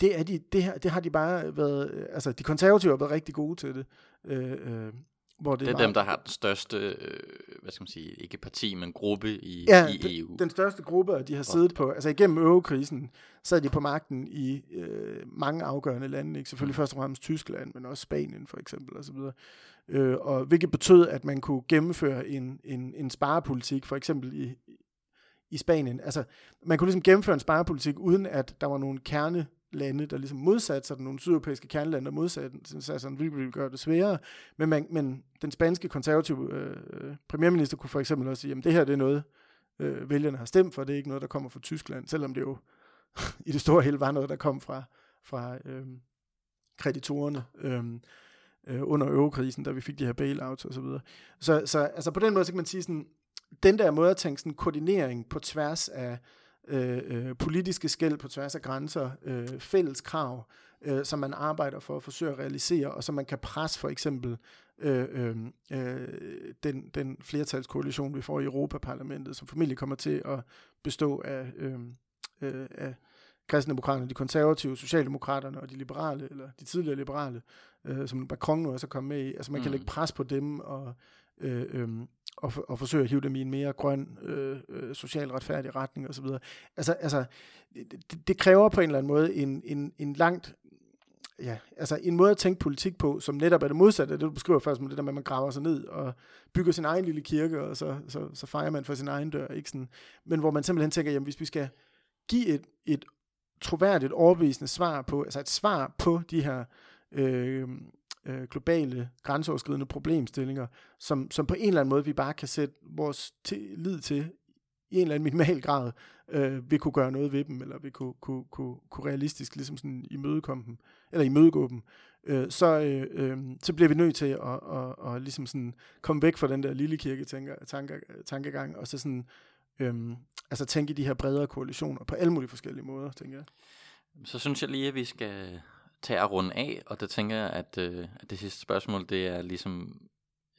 det, er de, det, her, det har de bare været, altså de konservative har været rigtig gode til det. Øh, øh, hvor det, det er meget, dem, der har den største, øh, hvad skal man sige, ikke parti, men gruppe i, ja, i EU. Den, den største gruppe, de har siddet på, altså igennem eurokrisen, sad de på magten i øh, mange afgørende lande, ikke? selvfølgelig mm. først og fremmest Tyskland, men også Spanien for eksempel, og så videre. Øh, og hvilket betød, at man kunne gennemføre en, en, en sparepolitik, for eksempel i, i Spanien. Altså, man kunne ligesom gennemføre en sparepolitik, uden at der var nogle kerne lande, der ligesom modsatte sig, nogle sydeuropæiske kernelande, der modsatte sig, sådan, vi ville gøre det sværere. Men, man, men den spanske konservative øh, premierminister kunne for eksempel også sige, at det her det er noget, øh, vælgerne har stemt for, det er ikke noget, der kommer fra Tyskland, selvom det jo i det store hele var noget, der kom fra, fra øh, kreditorerne. Øh, øh, under eurokrisen, da vi fik de her bailouts og så videre. Så, så altså på den måde, så kan man sige sådan, den der måde at tænke sådan koordinering på tværs af øh, øh, politiske skæld på tværs af grænser, øh, fælles krav, øh, som man arbejder for at forsøge at realisere, og som man kan presse for eksempel øh, øh, øh, den, den flertalskoalition, vi får i Europaparlamentet, som formentlig kommer til at bestå af, øh, øh, af kristendemokraterne, de konservative, socialdemokraterne og de liberale, eller de tidligere liberale, øh, som Macron nu også er kommet med i. Altså man kan mm. lægge pres på dem og øh, øh, og, og forsøge at hive dem i en mere grøn, øh, øh, social retfærdig retning osv. Altså, altså det, det kræver på en eller anden måde en, en, en langt ja, altså en måde at tænke politik på, som netop er det modsatte af det, du beskriver først med det der med, at man graver sig ned og bygger sin egen lille kirke, og så, så, så fejrer man for sin egen dør, ikke sådan. Men hvor man simpelthen tænker, jamen hvis vi skal give et, et troværdigt, overbevisende svar på, altså et svar på de her øh, øh, globale, grænseoverskridende problemstillinger, som, som på en eller anden måde vi bare kan sætte vores lid til i en eller anden minimal grad, øh, vi kunne gøre noget ved dem, eller vi kunne, kunne, kunne, kunne realistisk ligesom sådan imødekomme dem, eller imødegå dem, øh, så, øh, øh, så bliver vi nødt til at, at, at, at ligesom sådan komme væk fra den der lille kirke tanke, tanker, tankegang, og så sådan, øh, altså tænke i de her bredere koalitioner på alle mulige forskellige måder, tænker jeg. Så synes jeg lige, at vi skal tage at runde af, og der tænker jeg, at, øh, at det sidste spørgsmål, det er ligesom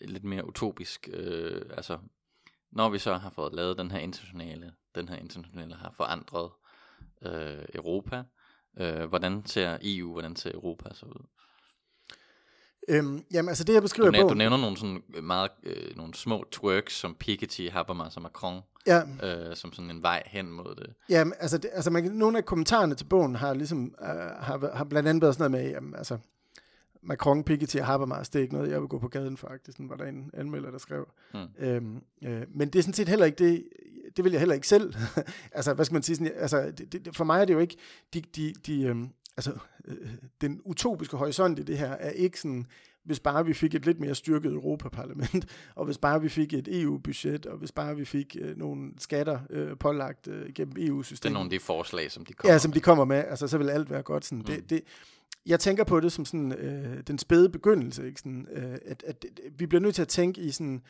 lidt mere utopisk. Øh, altså, når vi så har fået lavet den her internationale, den her internationale har forandret øh, Europa, øh, hvordan ser EU, hvordan ser Europa så ud? Øhm, jamen, altså det, jeg beskriver du, nævner, du nævner nogle, sådan meget, øh, nogle små twerks, som Piketty, Habermas og Macron, ja. øh, som sådan en vej hen mod det. Jamen, altså, det, altså man, nogle af kommentarerne til bogen har, ligesom, øh, har, har blandt andet været sådan noget med, jamen, altså, Macron, Piketty og Habermas, det er ikke noget, jeg vil gå på gaden for, faktisk. Var der en anmelder, der skrev. Hmm. Øhm, øh, men det er sådan set heller ikke det, det vil jeg heller ikke selv. altså, hvad skal man sige? Sådan, altså, det, det, for mig er det jo ikke, de, de, de, øhm, altså, øh, den utopiske horisont i det her er ikke sådan, hvis bare vi fik et lidt mere styrket Europaparlament, og hvis bare vi fik et EU-budget, og hvis bare vi fik øh, nogle skatter øh, pålagt øh, gennem EU-systemet. Det er nogle af de forslag, som de kommer Ja, som med. de kommer med. Altså, så vil alt være godt. Sådan. Mm. Det, det, jeg tænker på det som sådan, øh, den spæde begyndelse. Ikke? Sådan, øh, at, at, at vi bliver nødt til at tænke i sådan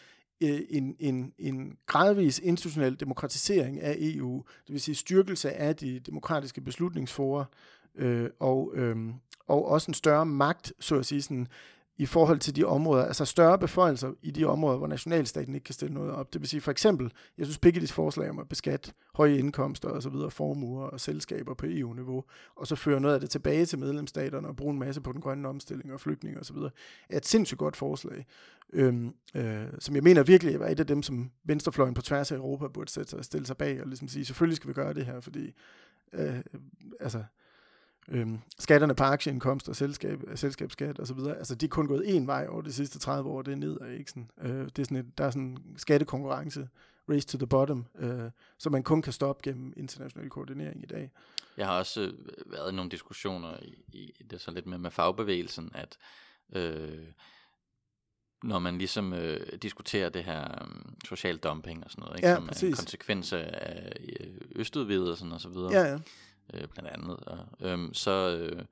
øh, en, en, en gradvis institutionel demokratisering af EU, det vil sige styrkelse af de demokratiske beslutningsforer, øh, og, øh, og også en større magt, så at sige, sådan, i forhold til de områder, altså større beføjelser i de områder, hvor nationalstaten ikke kan stille noget op. Det vil sige for eksempel, jeg synes Picketty's forslag om at beskatte høje indkomster og så videre, formuer og selskaber på EU-niveau, og så føre noget af det tilbage til medlemsstaterne og bruge en masse på den grønne omstilling og flygtninge og så videre, er et sindssygt godt forslag, øhm, øh, som jeg mener virkelig er et af dem, som venstrefløjen på tværs af Europa burde sætte sig og stille sig bag og ligesom sige, selvfølgelig skal vi gøre det her, fordi øh, altså, øhm, skatterne på aktieindkomst og selskab, selskabsskat og videre, altså de er kun gået en vej over de sidste 30 år, det er nedad, ikke sådan? Øh, det er sådan et, der er sådan en skattekonkurrence, race to the bottom, øh, som man kun kan stoppe gennem international koordinering i dag. Jeg har også øh, været i nogle diskussioner i, i det så lidt med, med fagbevægelsen, at øh, når man ligesom øh, diskuterer det her um, social dumping og sådan noget, ikke, Ja, som er præcis. en konsekvens af øh, østudvidelsen og så videre, Ja, ja. Øh, blandt andet, og, øhm, så, øh,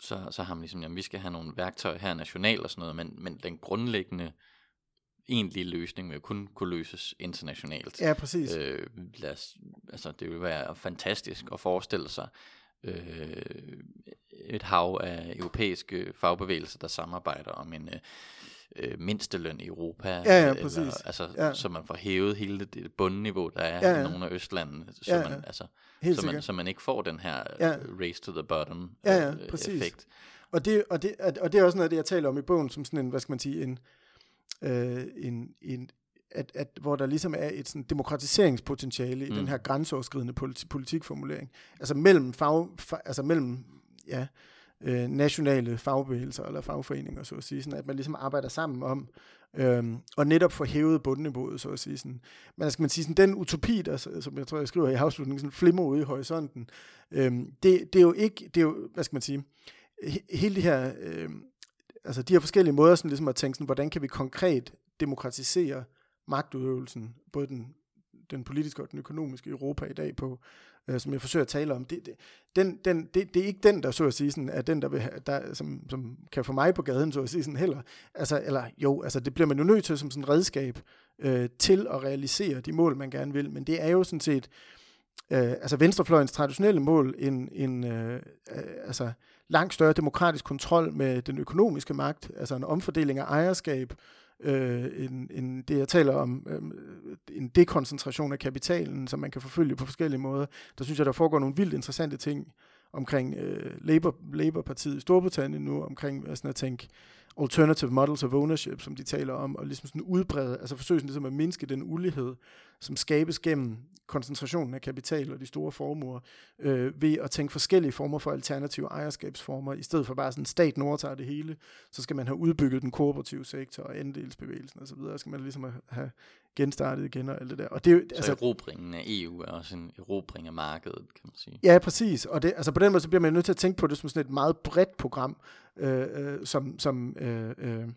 så, så har man ligesom, jamen vi skal have nogle værktøjer her nationalt og sådan noget, men, men den grundlæggende egentlige løsning vil jo kun kunne løses internationalt. Ja, præcis. Øh, lad os, altså, det vil være fantastisk at forestille sig øh, et hav af europæiske fagbevægelser, der samarbejder om en øh, øh, mindsteløn i Europa. Ja, ja, eller, præcis. Altså, Ja. Så man får hævet hele det, bundniveau, der er Ja, ja, i nogle af østlandene, så, Ja, ja, man, altså, Helt så, man, så man ikke får den her Ja. race to the bottom Ja, ja, øh, præcis. effekt. Og det, og, det, og det er også noget af det, jeg taler om i bogen, som sådan en, hvad skal man sige, en, øh, en, en at, at, hvor der ligesom er et sådan demokratiseringspotentiale i mm. Mm. den her grænseoverskridende politi- politikformulering. Altså mellem, fag, fa, altså mellem ja, øh, nationale fagbevægelser eller fagforeninger, så at sige. Sådan, at man ligesom arbejder sammen om øh, og netop få hævet bundniveauet, så at sige. Sådan. Men altså, skal man sige, sådan, den utopi, der, som jeg tror, jeg skriver i afslutningen, sådan flimmer ude i horisonten, øh, det, det er jo ikke, det er jo, hvad skal man sige, he- hele det her, øh, altså de her forskellige måder sådan ligesom at tænke sådan, hvordan kan vi konkret demokratisere magtudøvelsen, både den, den politiske og den økonomiske Europa i dag på, øh, som jeg forsøger at tale om, det, det, den, den, det, det er ikke den, der så at sige, sådan, er den, der, vil have, der som, som kan få mig på gaden, så at sige sådan heller. Altså, eller jo, altså det bliver man jo nødt til som sådan redskab øh, til at realisere de mål, man gerne vil, men det er jo sådan set, øh, altså venstrefløjens traditionelle mål, en, en øh, øh, altså langt større demokratisk kontrol med den økonomiske magt, altså en omfordeling af ejerskab, øh, Øh, en, en, det jeg taler om, øh, en dekoncentration af kapitalen, som man kan forfølge på forskellige måder. Der synes jeg, der foregår nogle vildt interessante ting omkring øh, Labour, Labour-partiet i Storbritannien nu, omkring øh, sådan at tænke alternative models of ownership, som de taler om, og ligesom sådan udbrede, altså forsøge sådan ligesom at mindske den ulighed, som skabes gennem koncentrationen af kapital og de store formuer, øh, ved at tænke forskellige former for alternative ejerskabsformer, i stedet for bare sådan, staten overtager det hele, så skal man have udbygget den kooperative sektor og andelsbevægelsen osv., så skal man ligesom have genstartet igen og alt det der. Og det Så altså, erobringen af EU er også en erobring af markedet, kan man sige. Ja, præcis. Og det, altså på den måde, så bliver man nødt til at tænke på det som sådan et meget bredt program, øh, øh, som, som øh, øh,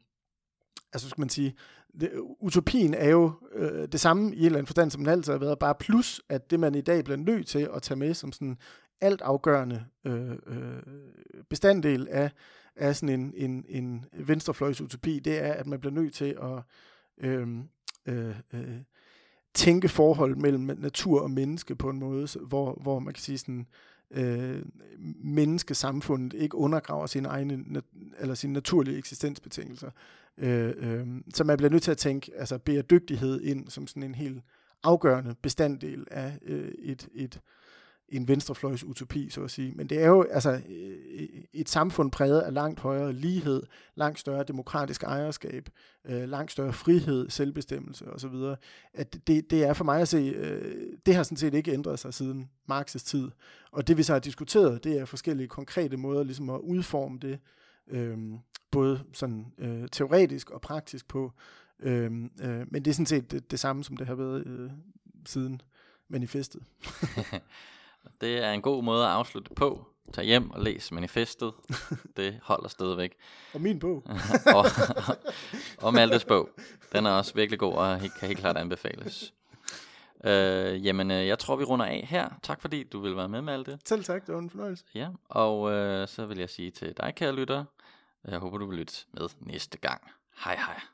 altså skal man sige, det, utopien er jo øh, det samme i en eller anden forstand, som den altid har været, bare plus, at det man i dag bliver nødt til at tage med som sådan alt afgørende øh, øh, bestanddel af, af sådan en, en, en venstrefløjs utopi, det er, at man bliver nødt til at øh, øh, øh, tænke forhold mellem natur og menneske på en måde, hvor, hvor man kan sige sådan, øh, menneskesamfundet ikke undergraver sine egne nat- eller sine naturlige eksistensbetingelser. Øh, øh, så man bliver nødt til at tænke altså bæredygtighed ind som sådan en helt afgørende bestanddel af øh, et, et, en venstrefløjs utopi, så at sige. Men det er jo altså øh, et samfund præget af langt højere lighed, langt større demokratisk ejerskab, øh, langt større frihed, selvbestemmelse osv. At det, det er for mig at se, øh, det har sådan set ikke ændret sig siden Marx's tid. Og det vi så har diskuteret, det er forskellige konkrete måder ligesom at udforme det, øh, både sådan øh, teoretisk og praktisk på. Øh, øh, men det er sådan set det, det samme, som det har været øh, siden manifestet. Det er en god måde at afslutte på. Tag hjem og læs manifestet. Det holder stadigvæk. Og min bog. og, og Maltes bog. Den er også virkelig god og kan helt klart anbefales. Øh, jamen, øh, jeg tror, vi runder af her. Tak fordi du vil være med, Malte. Selv tak, det var en fornøjelse. Ja, og øh, så vil jeg sige til dig, kære lytter, jeg håber, du vil lytte med næste gang. Hej hej.